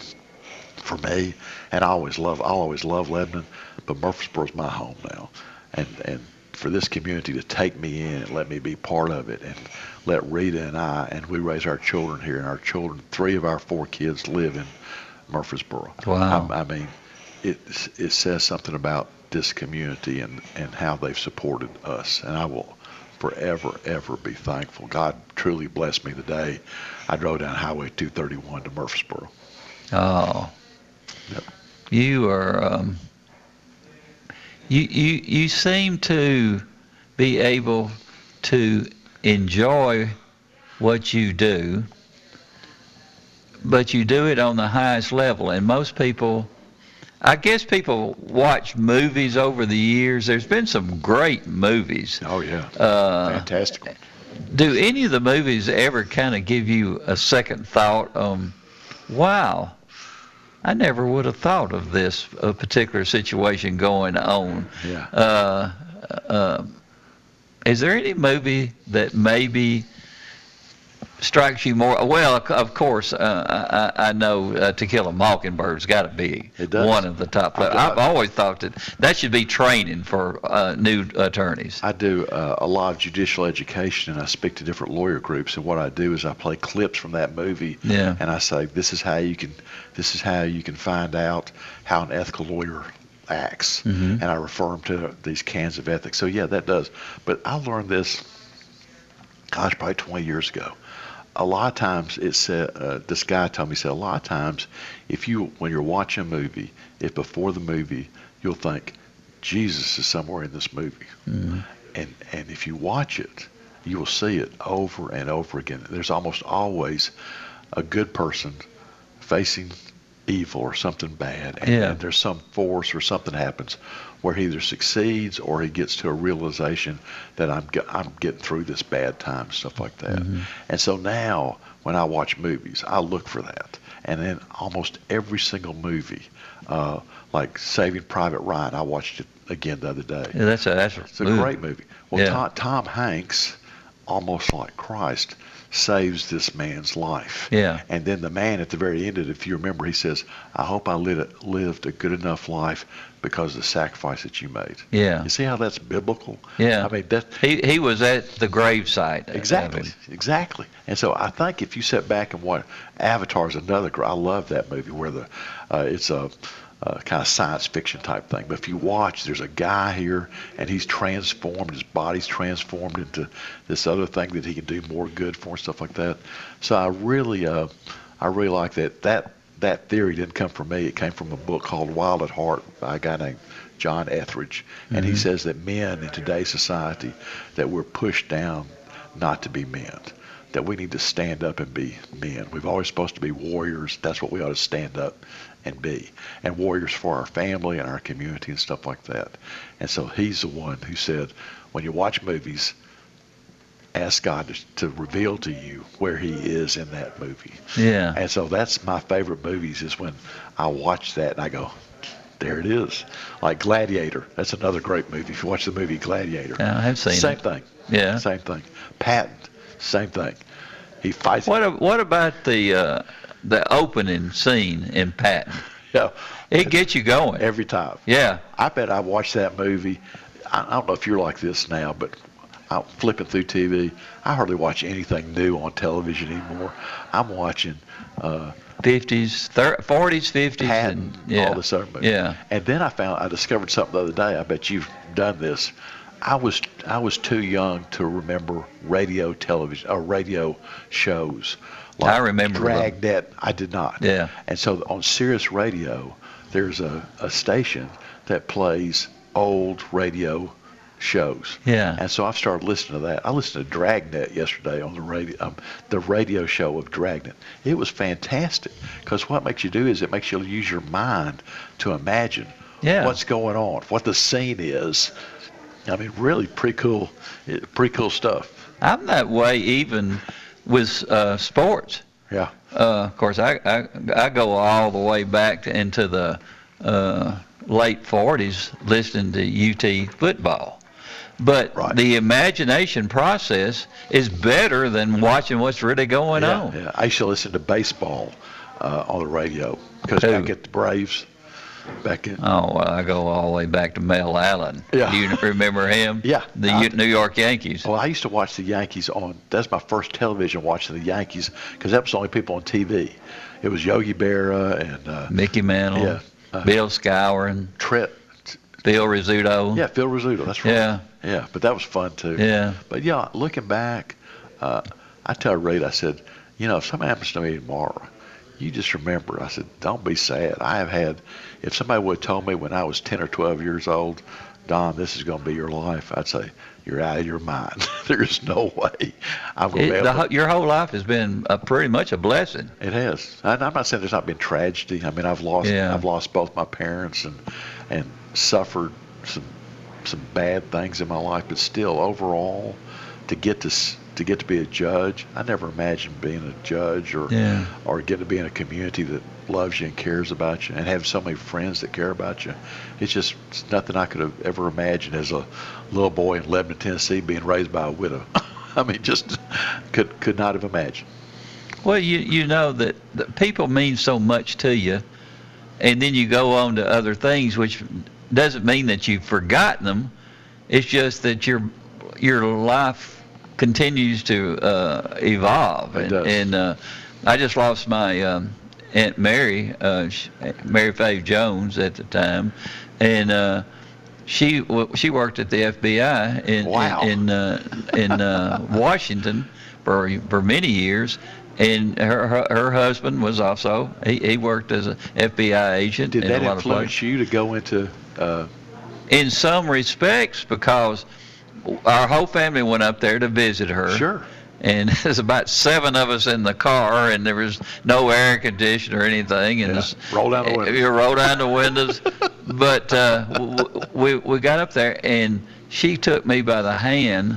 for me, and I always love I always love Lebanon, but Murfreesboro's my home now, and and for this community to take me in and let me be part of it and let Rita and I and we raise our children here and our children three of our four kids live in Murfreesboro. Wow. I, I mean, it it says something about this community and and how they've supported us, and I will forever ever be thankful. God truly blessed me the day I drove down Highway 231 to Murfreesboro. Oh. You are um, you you you seem to be able to enjoy what you do, but you do it on the highest level. And most people, I guess, people watch movies over the years. There's been some great movies. Oh yeah, uh, fantastic. Do any of the movies ever kind of give you a second thought? Um, wow, I never would have thought of this a particular situation going on. Yeah. Uh, uh, is there any movie that maybe strikes you more? Well, of- course, uh, I, I know uh, To Kill a Mockingbird's got to be one of the top. I've I've, always thought that that should be training for uh, new attorneys. I do uh, a lot of judicial education, and I speak to different lawyer groups. And what I do is I play clips from that movie, Yeah. and I say, "This is how you can, this is how you can find out how an ethical lawyer acts, Mhm. and I refer them to these cans of ethics. So yeah, that does. But I learned this, gosh, probably 20 years ago. A lot of times, it's uh, uh, this guy told me he said a lot of times, if you when you're watching a movie, if before the movie you'll think Jesus is somewhere in this movie, Mhm. and and if you watch it, you will see it over and over again. There's almost always a good person facing evil or something bad, and, Yeah. and there's some force or something happens where he either succeeds or he gets to a realization that I'm I'm getting through this bad time, stuff like that. Mhm. And so now, when I watch movies, I look for that. And in almost every single movie, uh, like Saving Private Ryan, I watched it again the other day. Yeah, that's a that's It's a great movie. Well, Yeah. Tom, Tom Hanks, almost like Christ, saves this man's life. Yeah. And then the man at the very end of it, if you remember, he says, I hope I lived a good enough life because of the sacrifice that you made. Yeah. You see how that's biblical? Yeah. I mean, that. He he was at the gravesite. Exactly, exactly. And so I think if you sit back and watch Avatar is another. I love that movie where the uh, it's a, uh kind of science fiction type thing. But if you watch, there's a guy here and he's transformed. His body's transformed into this other thing that he can do more good for and stuff like that. So I really, uh, I really like that. That that theory didn't come from me. It came from a book called Wild at Heart by a guy named John Eldredge, and he Mhm. says that men in today's society that we're pushed down not to be men. That we need to stand up and be men. We've always supposed to be warriors. That's what we ought to stand up and be. And warriors for our family and our community and stuff like that. And so he's the one who said, when you watch movies, ask God to, to reveal to you where he is in that movie. Yeah. And so that's my favorite movies is when I watch that and I go, there it is. Like Gladiator. That's another great movie. If you watch the movie Gladiator. Yeah, I have seen Same it. thing. Yeah. Same thing. Patton. Same thing. He fights. What a- what about the uh, the opening scene in Patton? Yeah. It gets you going every time. Yeah. I bet I watched that movie. I, I don't know if you're like this now, but I'm flipping through TV. I hardly watch anything new on television anymore. I'm watching uh, 50s, thir- 40s, 50s, Patton, and yeah, all this other movie. yeah. And then I found I discovered something the other day. I bet you've done this. I was I was too young to remember radio television or radio shows. I remember them. Dragnet. I did not. Yeah. And so on Sirius Radio, there's a, a station that plays old radio shows. Yeah. And so I've started listening to that. I listened to Dragnet yesterday on the radio, um, the radio show of Dragnet. It was fantastic because what makes you do is it makes you use your mind to imagine Yeah. what's going on, what the scene is. I mean, really pretty cool, eh, pretty cool stuff. I'm that way even with uh, sports. Yeah. Uh, of course, I, I I go all the way back to, into the uh, late 40s listening to UT football. But the imagination process is better than watching what's really going yeah, on. Yeah. I used to listen to baseball uh, on the radio because Who? back at the Braves, back in Oh, well, I go all the way back to Mel Allen. Yeah. Do you remember him? *laughs* Yeah. The I- New York Yankees. Well, I used to watch the Yankees on. That's my first television watching the Yankees because that was the only people on TV. It was Yogi Berra and uh, Mickey Mantle. Yeah. Uh, Bill Scower Trent. Bill Rizzuto. Yeah, Phil Rizzuto. That's right. Yeah. Yeah, but that was fun too. Yeah. But yeah, looking back, uh, I tell Reed, I said, you know, if something happens to me tomorrow, you just remember. I said, don't be sad. I have had. If somebody would have told me when I was 10 or 12 years old, Don, this is going to be your life, I'd say, you're out of your mind. *laughs* There's no way I'm going to be It, the, to your whole life has been a, pretty much a blessing. It has. And I'm not saying there's not been tragedy. I mean, I've lost Yeah. I've lost both my parents and and suffered some some bad things in my life, but still overall to get to to get to be a judge, I never imagined being a judge or Yeah. or get to be in a community that loves you and cares about you and have so many friends that care about you. It's just it's nothing I could have ever imagined as a little boy in Lebanon, Tennessee, being raised by a widow. *laughs* I mean, just could could not have imagined. Well, you you know that, that people mean so much to you, and then you go on to other things, which doesn't mean that you've forgotten them. It's just that your your life continues to uh, evolve. It and, does. and uh, I just lost my um, Aunt Mary, uh, sh- Mary Faye Jones at the time, and uh, she w- she worked at the FBI in Wow. in in, uh, in uh, *laughs* Washington for for many years. And her, her her husband was also he, he worked as an FBI agent Did in that a lot of places influence you to go into? Uh, in some respects because our whole family went up there to visit her. Sure. And *laughs* there's about seven of us in the car, and there was no air conditioner or anything. And Yeah. Roll down the windows. You roll down the windows. *laughs* but uh, w- we we got up there, and she took me by the hand,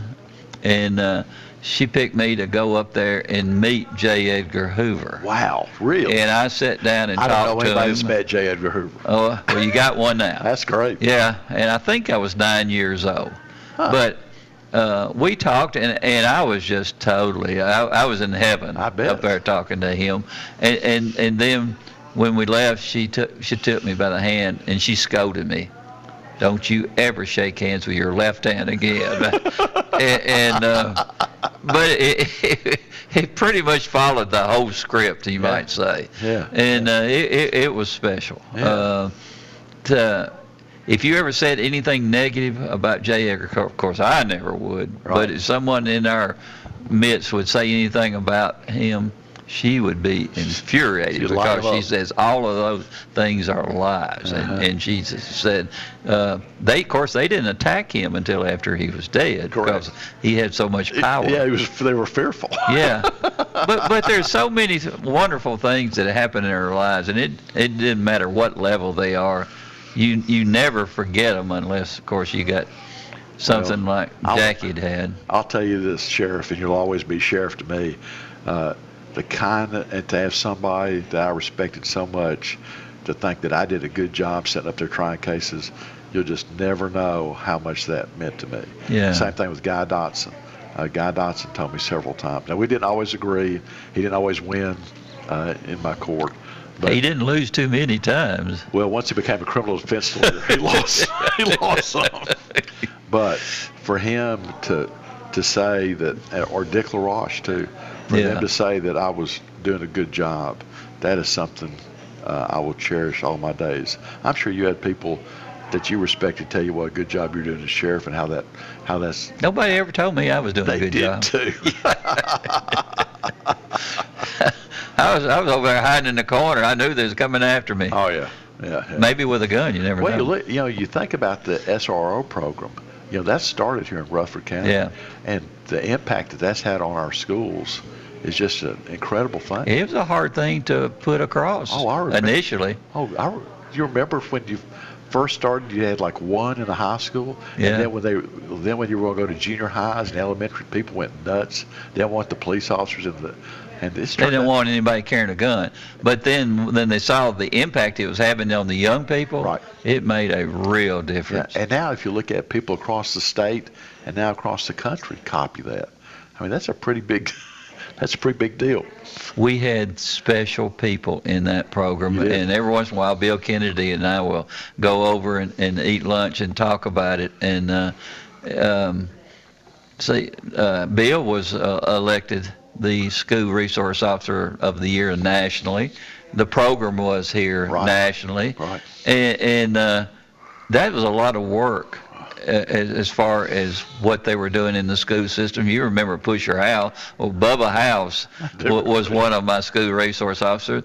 and uh, she picked me to go up there and meet J. Edgar Hoover. wow, really? And I sat down and I don't talked know to anybody him. that's met J. Edgar Hoover. Oh, well, you got one now. That's great. Yeah, and I think I was nine years old. But uh, we talked, and, and I was just totally, I, I was in heaven up there talking to him. And, and, and then when we left, she took, she took me by the hand and she scolded me. Don't you ever shake hands with your left hand again. *laughs* and, and uh, but it, it, *laughs* it pretty much followed the whole script, you might say. Yeah. And uh, it, it, it was special. Yeah. Uh, to, if you ever said anything negative about J. Edgar, of course I never would, but if someone in our midst would say anything about him, she would be infuriated She'd because she says all of those things are lies. Uh-huh. And, and she said, uh, they, of course, they didn't attack him until after he was dead because he had so much power. Yeah, it was, they were fearful. *laughs* Yeah, but but *laughs* there's so many wonderful things that happen in our lives, and it it didn't matter what level they are. You you never forget them unless, of course, you got something Well, like Jackie had had. I'll tell you this, Sheriff, and you'll always be Sheriff to me. Uh, the kind and to have somebody that I respected so much to think that I did a good job setting up their trying cases, you'll just never know how much that meant to me. Yeah. Same thing with Guy Dotson. Uh, Guy Dotson told me several times. Now we didn't always agree. He didn't always win uh, in my court. But he didn't lose too many times. well, once he became a criminal defense lawyer, he *laughs* lost. he lost some. But for him to to say that, or Dick LaRoche too, for Yeah. them to say that I was doing a good job, that is something uh, I will cherish all my days. I'm sure you had people that you respect respected tell you what a good job you're doing as sheriff and how that how that's Nobody ever told me I was doing they a good did job. too. *laughs* I was I was over there hiding in the corner. I knew they was coming after me. Oh yeah, yeah. yeah. Maybe with a gun. You never Well, know. you, look, you know, you think about the SRO program. You know, that started here in Rutherford County. Yeah. And the impact that that's had on our schools is just an incredible thing. It was a hard thing to put across Oh, I remember. initially. Oh, I, you remember when you first started? You had like one in the high school, Yeah. and then when they, then when you were going to go to junior highs and elementary, people went nuts. They didn't want the police officers in the, and this. They didn't want anybody carrying a gun. But then, then they saw the impact it was having on the young people. Right. It made a real Yeah, difference. and now if you look at people across the state and now across the country, copy that. I mean, that's a pretty big, *laughs* that's a pretty big deal. We had special people in that program, did. and every once in a while, Bill Kennedy and I will go over and, and eat lunch and talk about it. And uh, um, see, uh, Bill was uh, elected the School Resource Officer of the Year nationally. The program was here nationally, Right. and, and uh, that was a lot of work as, as far as what they were doing in the school system. You remember Pusher Howe? Well, Bubba House *laughs* was one of my school resource officers,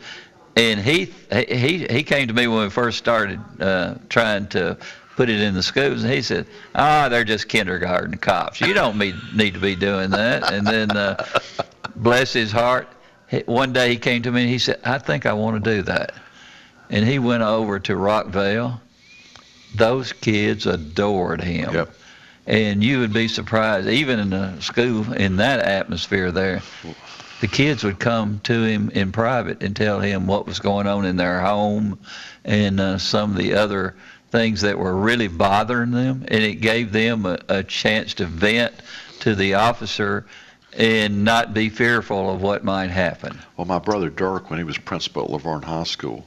and he he he came to me when we first started uh, trying to put it in the schools, and he said, "Ah, they're just kindergarten cops. You don't need need to be doing that." And then, uh, bless his heart, one day he came to me and he said, "I think I want to do that." And he went over to Rockvale. Those kids adored him. Yep. And you would be surprised, even in the school, in that atmosphere there, the kids would come to him in private and tell him what was going on in their home and uh, some of the other things that were really bothering them. And it gave them a, a chance to vent to the officer and not be fearful of what might happen. Well, my brother Dirk, when he was principal at La Vergne High School,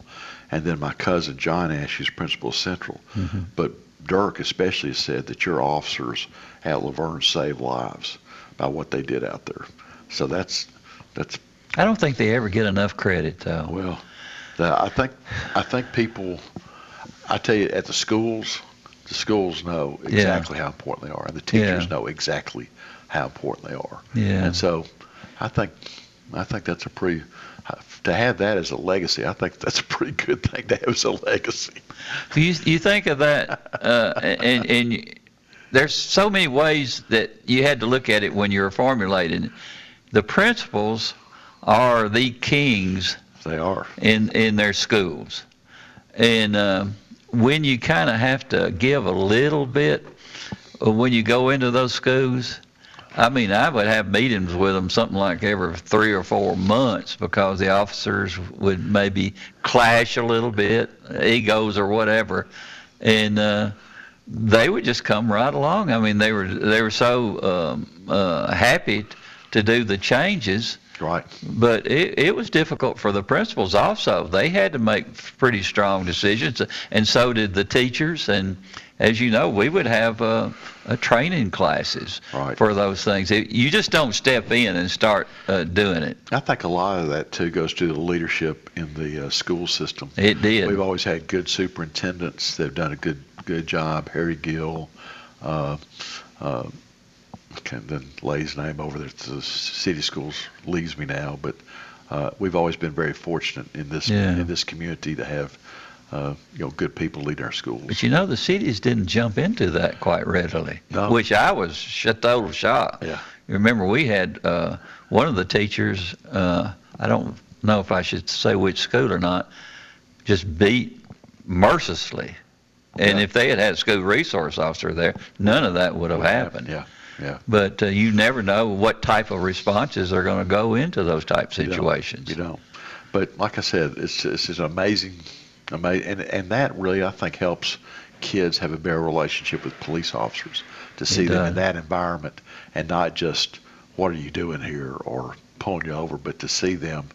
and then my cousin John Ash, who's principal at Central. Mm-hmm. But Dirk especially said that your officers at La Vergne saved lives by what they did out there. So that's that's I don't think they ever get enough credit, though. well. The, I think I think people. I tell you, at the schools, the schools know Yeah. exactly how important they are, and the teachers Yeah. know exactly how important they are. Yeah. And so, I think, I think that's a pretty. To have that as a legacy, I think that's a pretty good thing to have as a legacy. You you think of that, uh, and and there's so many ways that you had to look at it when you were formulating. The principals are the kings. They are in in their schools, and um, when you kind of have to give a little bit uh, when you go into those schools. I mean, I would have meetings with them something like every three or four months because the officers would maybe clash a little bit, egos or whatever, and uh, they would just come right along. I mean, they were they were so um, uh, happy t- to do the changes. Right. But it, it was difficult for the principals also. They had to make pretty strong decisions, and so did the teachers. And as you know, we would have uh, training classes Right. for those things. You just don't step in and start uh, doing it. I think a lot of that too goes to the leadership in the uh, school system. It did. We've always had good superintendents. They've done a good good job. Harry Gill, uh, uh, can then lay his name over there. The city schools leaves me now, but uh, we've always been very fortunate in this Yeah. in this community to have uh, you know good people lead our schools. But you know, the cities didn't jump into that quite readily, No. which I was sh- total shocked. Yeah. Remember, we had uh, one of the teachers. Uh, I don't know if I should say which school or not. Just beat mercilessly, and Yeah. if they had had a school resource officer there, none of that would have Would happened. Yeah, yeah. But uh, you never know what type of responses are going to go into those type You don't. situations. You don't. But like I said, it's it's amazing, amazing, and and that really I think helps kids have a better relationship with police officers to see them in that environment and not just what are you doing here or pulling you over, but to see them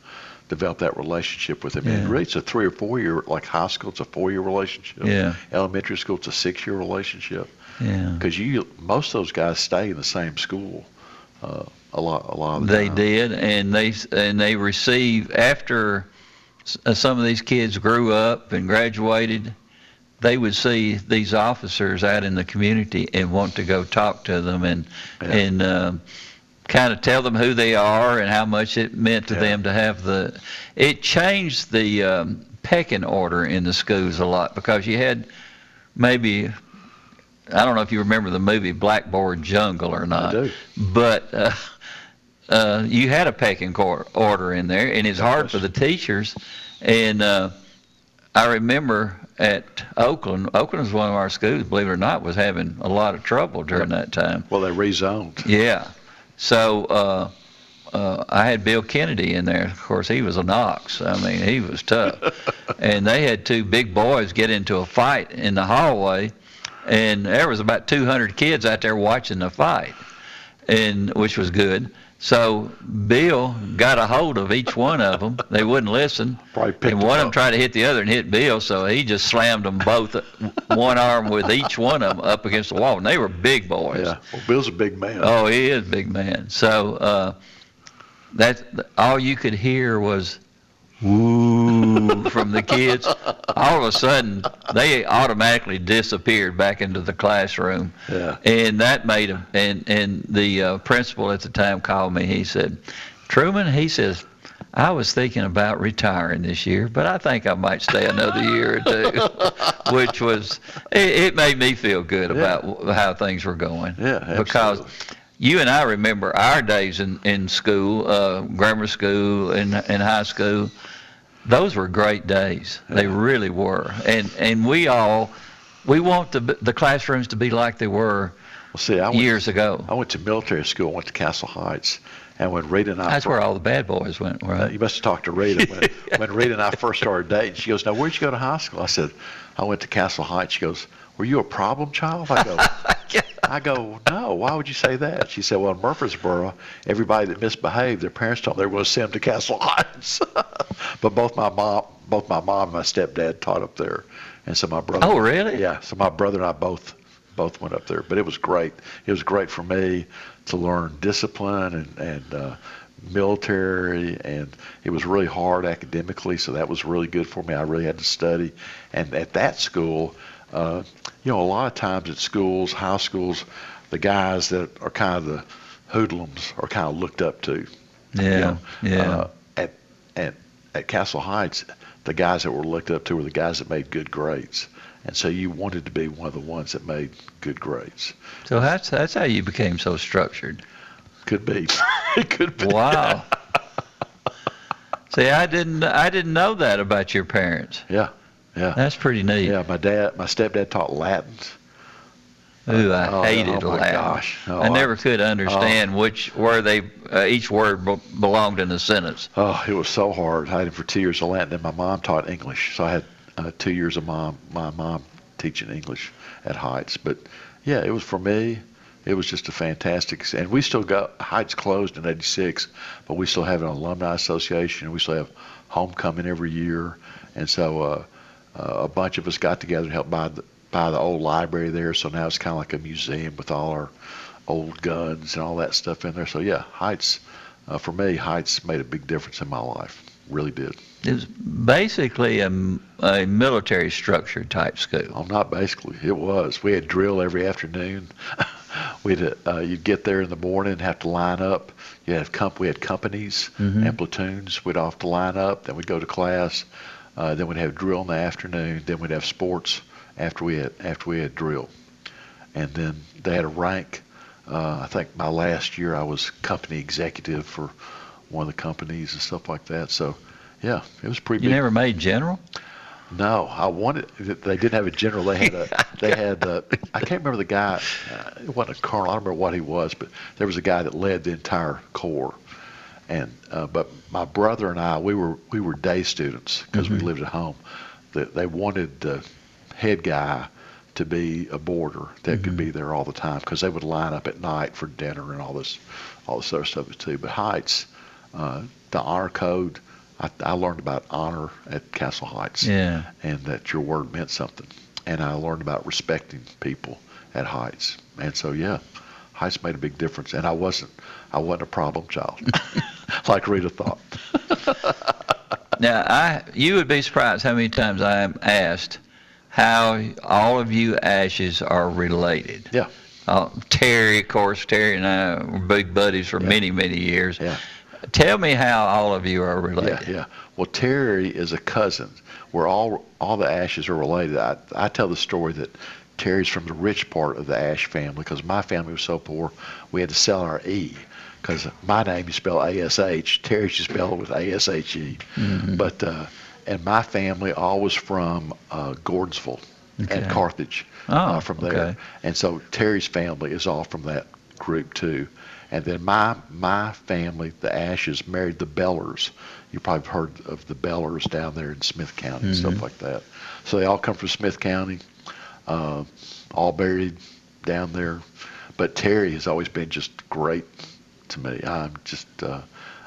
develop that relationship with them. And really, it's a three or four year, like high school, it's a four year relationship. Yeah. Elementary school, it's a six year relationship. Yeah. Because you, most of those guys stay in the same school. Uh, a lot, a lot of the They time. did, and they and they receive after some of these kids grew up and graduated. They would see these officers out in the community and want to go talk to them and and um, kind of tell them who they are and how much it meant to Yeah. them to have the. It changed the um, pecking order in the schools a lot because you had maybe I don't know if you remember the movie Blackboard Jungle or not. do. But uh, uh, you had a pecking order in there, and it's hard for the teachers. And uh, I remember at Oakland, Oakland was one of our schools, believe it or not, was having a lot of trouble during that time. Well, they rezoned. Yeah. So uh, uh, I had Bill Kennedy in there. Of course, he was a Knox. I mean, he was tough. *laughs* and they had two big boys get into a fight in the hallway, and there was about 200 kids out there watching the fight, and which was good. So Bill got a hold of each one of them. They wouldn't listen. and one of them tried to hit the other and hit Bill, so he just slammed them both, one arm with each one of them up against the wall. And they were big boys. Yeah. Well, Bill's a big man. Oh, he is a big man. So uh, that all you could hear was woo *laughs* from the kids. All of a sudden, they automatically disappeared back into the classroom, Yeah. and that made them. And and the uh, principal at the time called me. He said, "Truman," he says. I was thinking about retiring this year, but I think I might stay another year or two, *laughs* which was it, it made me feel good about w how things were going. Yeah, because you and I remember our days in in school, uh, grammar school and and high school. Those were great days. They really were, and and we all we want the the classrooms to be like they were Well, see, I went, years ago. I went to military school. Went to Castle Heights, and when Rita and I That's fir- where all the bad boys went, right? you must have talked to Rita when, *laughs* when Rita and I first started dating. She goes, "Now, where'd you go to high school?" I said, "I went to Castle Heights." She goes, "Were you a problem child?" I go, *laughs* "I go, no. Why would you say that?" She said, "Well, in Murfreesboro, everybody that misbehaved, their parents told them they were going to send them to Castle Heights." *laughs* but both my mom, both my mom and my stepdad taught up there, and so my brother. Oh, really? Yeah. So my brother and I both both went up there, but it was great. It was great for me to learn discipline and and uh, military, and it was really hard academically, so that was really good for me. I really had to study, and at that school, uh, you know, a lot of times at schools, high schools, the guys that are kind of the hoodlums are kind of looked up to. Yeah, You know, yeah. Uh, at at at Castle Heights, the guys that were looked up to were the guys that made good grades, and so you wanted to be one of the ones that made good grades. So that's that's how you became so structured. Could be. *laughs* it could be. Wow. See, I didn't I didn't know that about your parents. Yeah, yeah. That's pretty neat. Yeah, my dad, my stepdad taught Latin. Ooh, I Oh, hated oh Latin. gosh. Oh, I never I- could understand which where they uh, each word be- belonged in a sentence. Oh, it was so hard. I had for two years of Latin. Then my mom taught English, so I had uh, two years of mom, my mom teaching English at Heights. But yeah, it was for me. It was just a fantastic, and we still got Heights closed in '86, but we still have an alumni association, and we still have homecoming every year, and so uh, a bunch of us got together to help buy the buy the old library there. So now it's kind of like a museum with all our old guns and all that stuff in there. So yeah, Heights uh, for me, Heights made a big difference in my life. Really did. It was basically a, a military structure type school. Oh, not basically. It was. We had drill every afternoon. *laughs* We'd uh, you'd get there in the morning, have to line up. You have comp- we had companies Mhm. and platoons. We'd off to line up. Then we'd go to class. Uh, then we'd have drill in the afternoon. Then we'd have sports after we had after we had drill. And then they had a rank. Uh, I think my last year I was company executive for one of the companies and stuff like that. So, yeah, it was pretty. You big. never made general? No, I wanted. They didn't have a general. They had a. *laughs* They had. A, I can't remember the guy. Uh, it wasn't a colonel. I don't remember what he was, but there was a guy that led the entire corps. And uh, but my brother and I, we were we were day students because Mhm. we lived at home. They, they wanted the head guy to be a boarder that could be there all the time because they would line up at night for dinner and all this, all this other stuff too. But Heights, uh, the honor code. I, I learned about honor at Castle Heights Yeah. and that your word meant something. And I learned about respecting people at Heights. And so yeah, Heights made a big difference. And I wasn't I wasn't a problem child, *laughs* like Rita thought. *laughs* Now, I you would be surprised how many times I am asked how all of you Ashes are related. Yeah. Uh, Terry, of course, Terry and I were big buddies for many, many years. Yeah. Tell me how all of you are related. Yeah, yeah. Well, Terry is a cousin. We're all all the Ashes are related. I I tell the story that Terry's from the rich part of the Ash family because my family was so poor we had to sell our E because my name you spell A S H. Terry's you spell it with A S H E. Mhm. But uh, and my family all was from uh, Gordonsville Okay. and Carthage Oh, uh, from there. okay. And so Terry's family is all from that group too. And then my my family, the Ashes, married the Bellers. You probably have heard of the Bellers down there in Smith County and stuff Mhm. like that. So they all come from Smith County, uh, all buried down there. But Terry has always been just great to me. I'm just uh,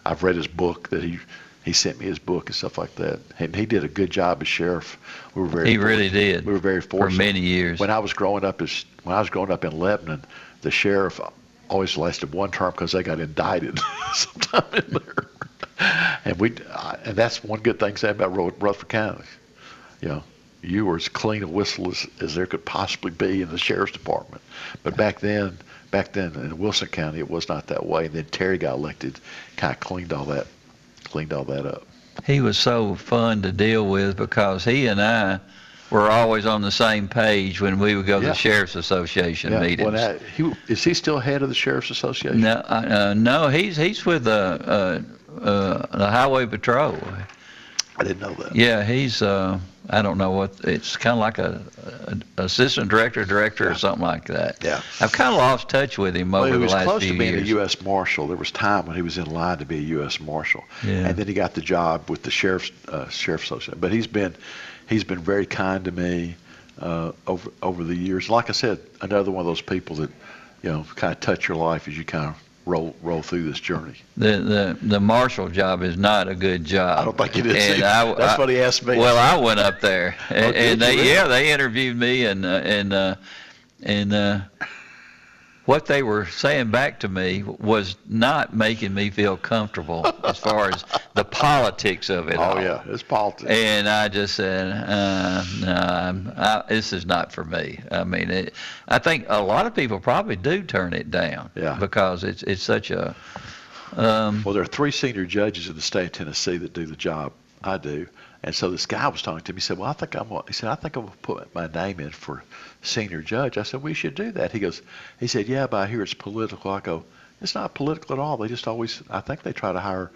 I've read his book that he he sent me his book and stuff like that, and he did a good job as sheriff. We were very He really did, We were very for fortunate many years. When I was growing up as when I was growing up in Lebanon, the sheriff always lasted one term because they got indicted *laughs* sometime in there. And we uh, and that's one good thing saying about Ru- Rutherford County. You know, you were as clean a whistle as, as there could possibly be in the sheriff's department. But back then, back then in Wilson County, it was not that way. And then Terry got elected, kind of cleaned all that, cleaned all that up. He was so fun to deal with because he and I were always on the same page when we would go to Yeah. the Sheriff's Association Yeah, meetings. well, that, he, is he still head of the sheriff's association? No, uh, uh, no, he's he's with the uh, uh, the Highway Patrol. I didn't know that. Yeah, he's uh, I don't know what it's kind of like a, a assistant director, director, or something like that. Yeah. I've kind of lost touch with him Well, over he was close to being years. a U.S. Marshal. There was time when he was in line to be a U.S. Marshal, Yeah. and then he got the job with the sheriff's uh, sheriff's association. But he's been he's been very kind to me uh, over over the years. Like I said, another one of those people that you know kind of touch your life as you kind of roll roll through this journey. The the the marshal job is not a good job. I don't think it is And either. That's what he asked me. Well, I went up there, and, Oh, and they really? yeah they interviewed me, and uh, and uh, and uh, what they were saying back to me was not making me feel comfortable as far as the politics of it. Oh all. yeah, it's politics. And I just said, uh, no, I, this is not for me. I mean, it, I think a lot of people probably do turn it down. Yeah. Because it's it's such a. Um, well, there are three senior judges in the state of Tennessee that do the job I do, and so this guy was talking to me. He said, "Well, I think I'm." He said, "I think I'm gonna put my name in for senior judge." I said, "We should do that." He goes, "He said, yeah, but I hear it's political." I go, "It's not political at all. They just always. I think they try to hire."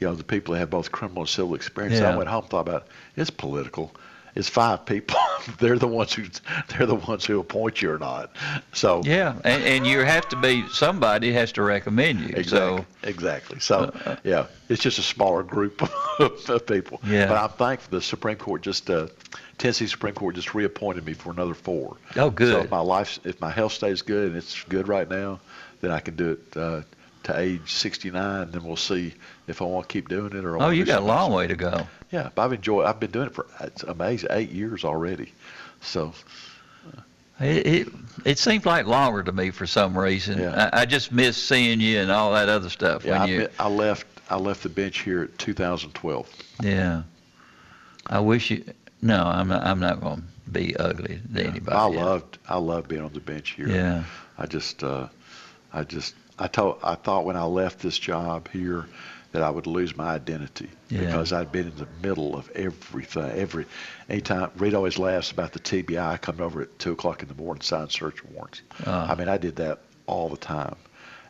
You know, the people that have both criminal and civil experience. Yeah. I went home and thought about it. It's political. It's five people. *laughs* they're the ones who they're the ones who appoint you or not. So yeah, and, and you have to be somebody has to recommend you. Exactly. So exactly. So yeah, it's just a smaller group of, *laughs* of people. Yeah. But I'm thankful the Supreme Court just uh, Tennessee Supreme Court just reappointed me for another four. Oh, good. So if my life, if my health stays good and it's good right now, then I can do it uh, to age 69. Then we'll see if I want to keep doing it or. I oh, you got a long else. way to go. Yeah, but I've enjoyed. I've been doing it for it's amazing eight years already. So It, it it seems like longer to me for some reason. Yeah. I, I just miss seeing you and all that other stuff yeah, when I, you. I left. I left the bench here at 2012. Yeah. I wish you. No, I'm not. I'm not going to be ugly to anybody. I loved I loved being on the bench here. Yeah. I just uh, I just I told I thought when I left this job here that I would lose my identity Yeah. because I'd been in the middle of everything. Every anytime Reed always laughs about the TBI. coming over at two o'clock in the morning and sign search warrants. Uh. I mean I did that all the time,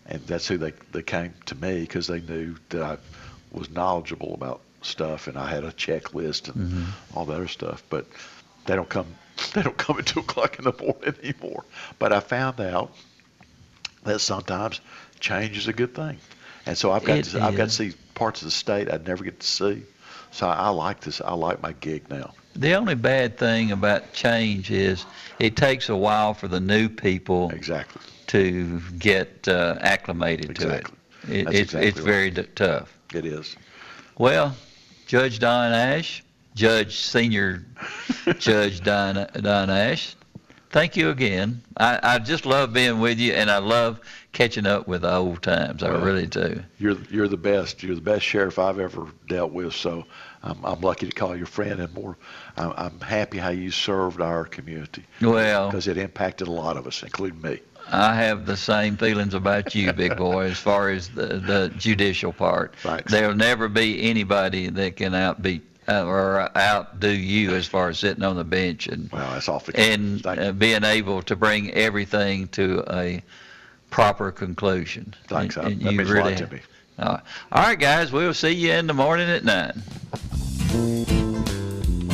and that's who they they came to me because they knew that I was knowledgeable about stuff and I had a checklist and Mhm. all that other stuff. But they don't come *laughs* they don't come at two o'clock in the morning anymore. But I found out that sometimes change is a good thing, and so I've got It to, I've got to see parts of the state I'd never get to see. So I, I like this. I like my gig now. The only bad thing about change is it takes a while for the new people exactly to get uh, acclimated Exactly. to it. it it's exactly it's right. very d- tough. It is. Well, Judge Don Ash, Judge Senior *laughs* Judge Don Don Ash, thank you again. I, I just love being with you, and I love catching up with the old times. I Well, really do. You're you're the best. You're the best sheriff I've ever dealt with. So I'm, I'm lucky to call you a friend, and more. I'm, I'm happy how you served our community. Well- because it impacted a lot of us, including me. I have the same feelings about you, big boy, as far as the, the judicial part. Thanks. There'll never be anybody that can outbeat uh, or outdo you as far as sitting on the bench and Well, that's awfully and uh, being able to bring everything to a proper conclusion. Thanks. And- I- and that means a lot to me. All right. All right, guys. We'll see you in the morning at nine.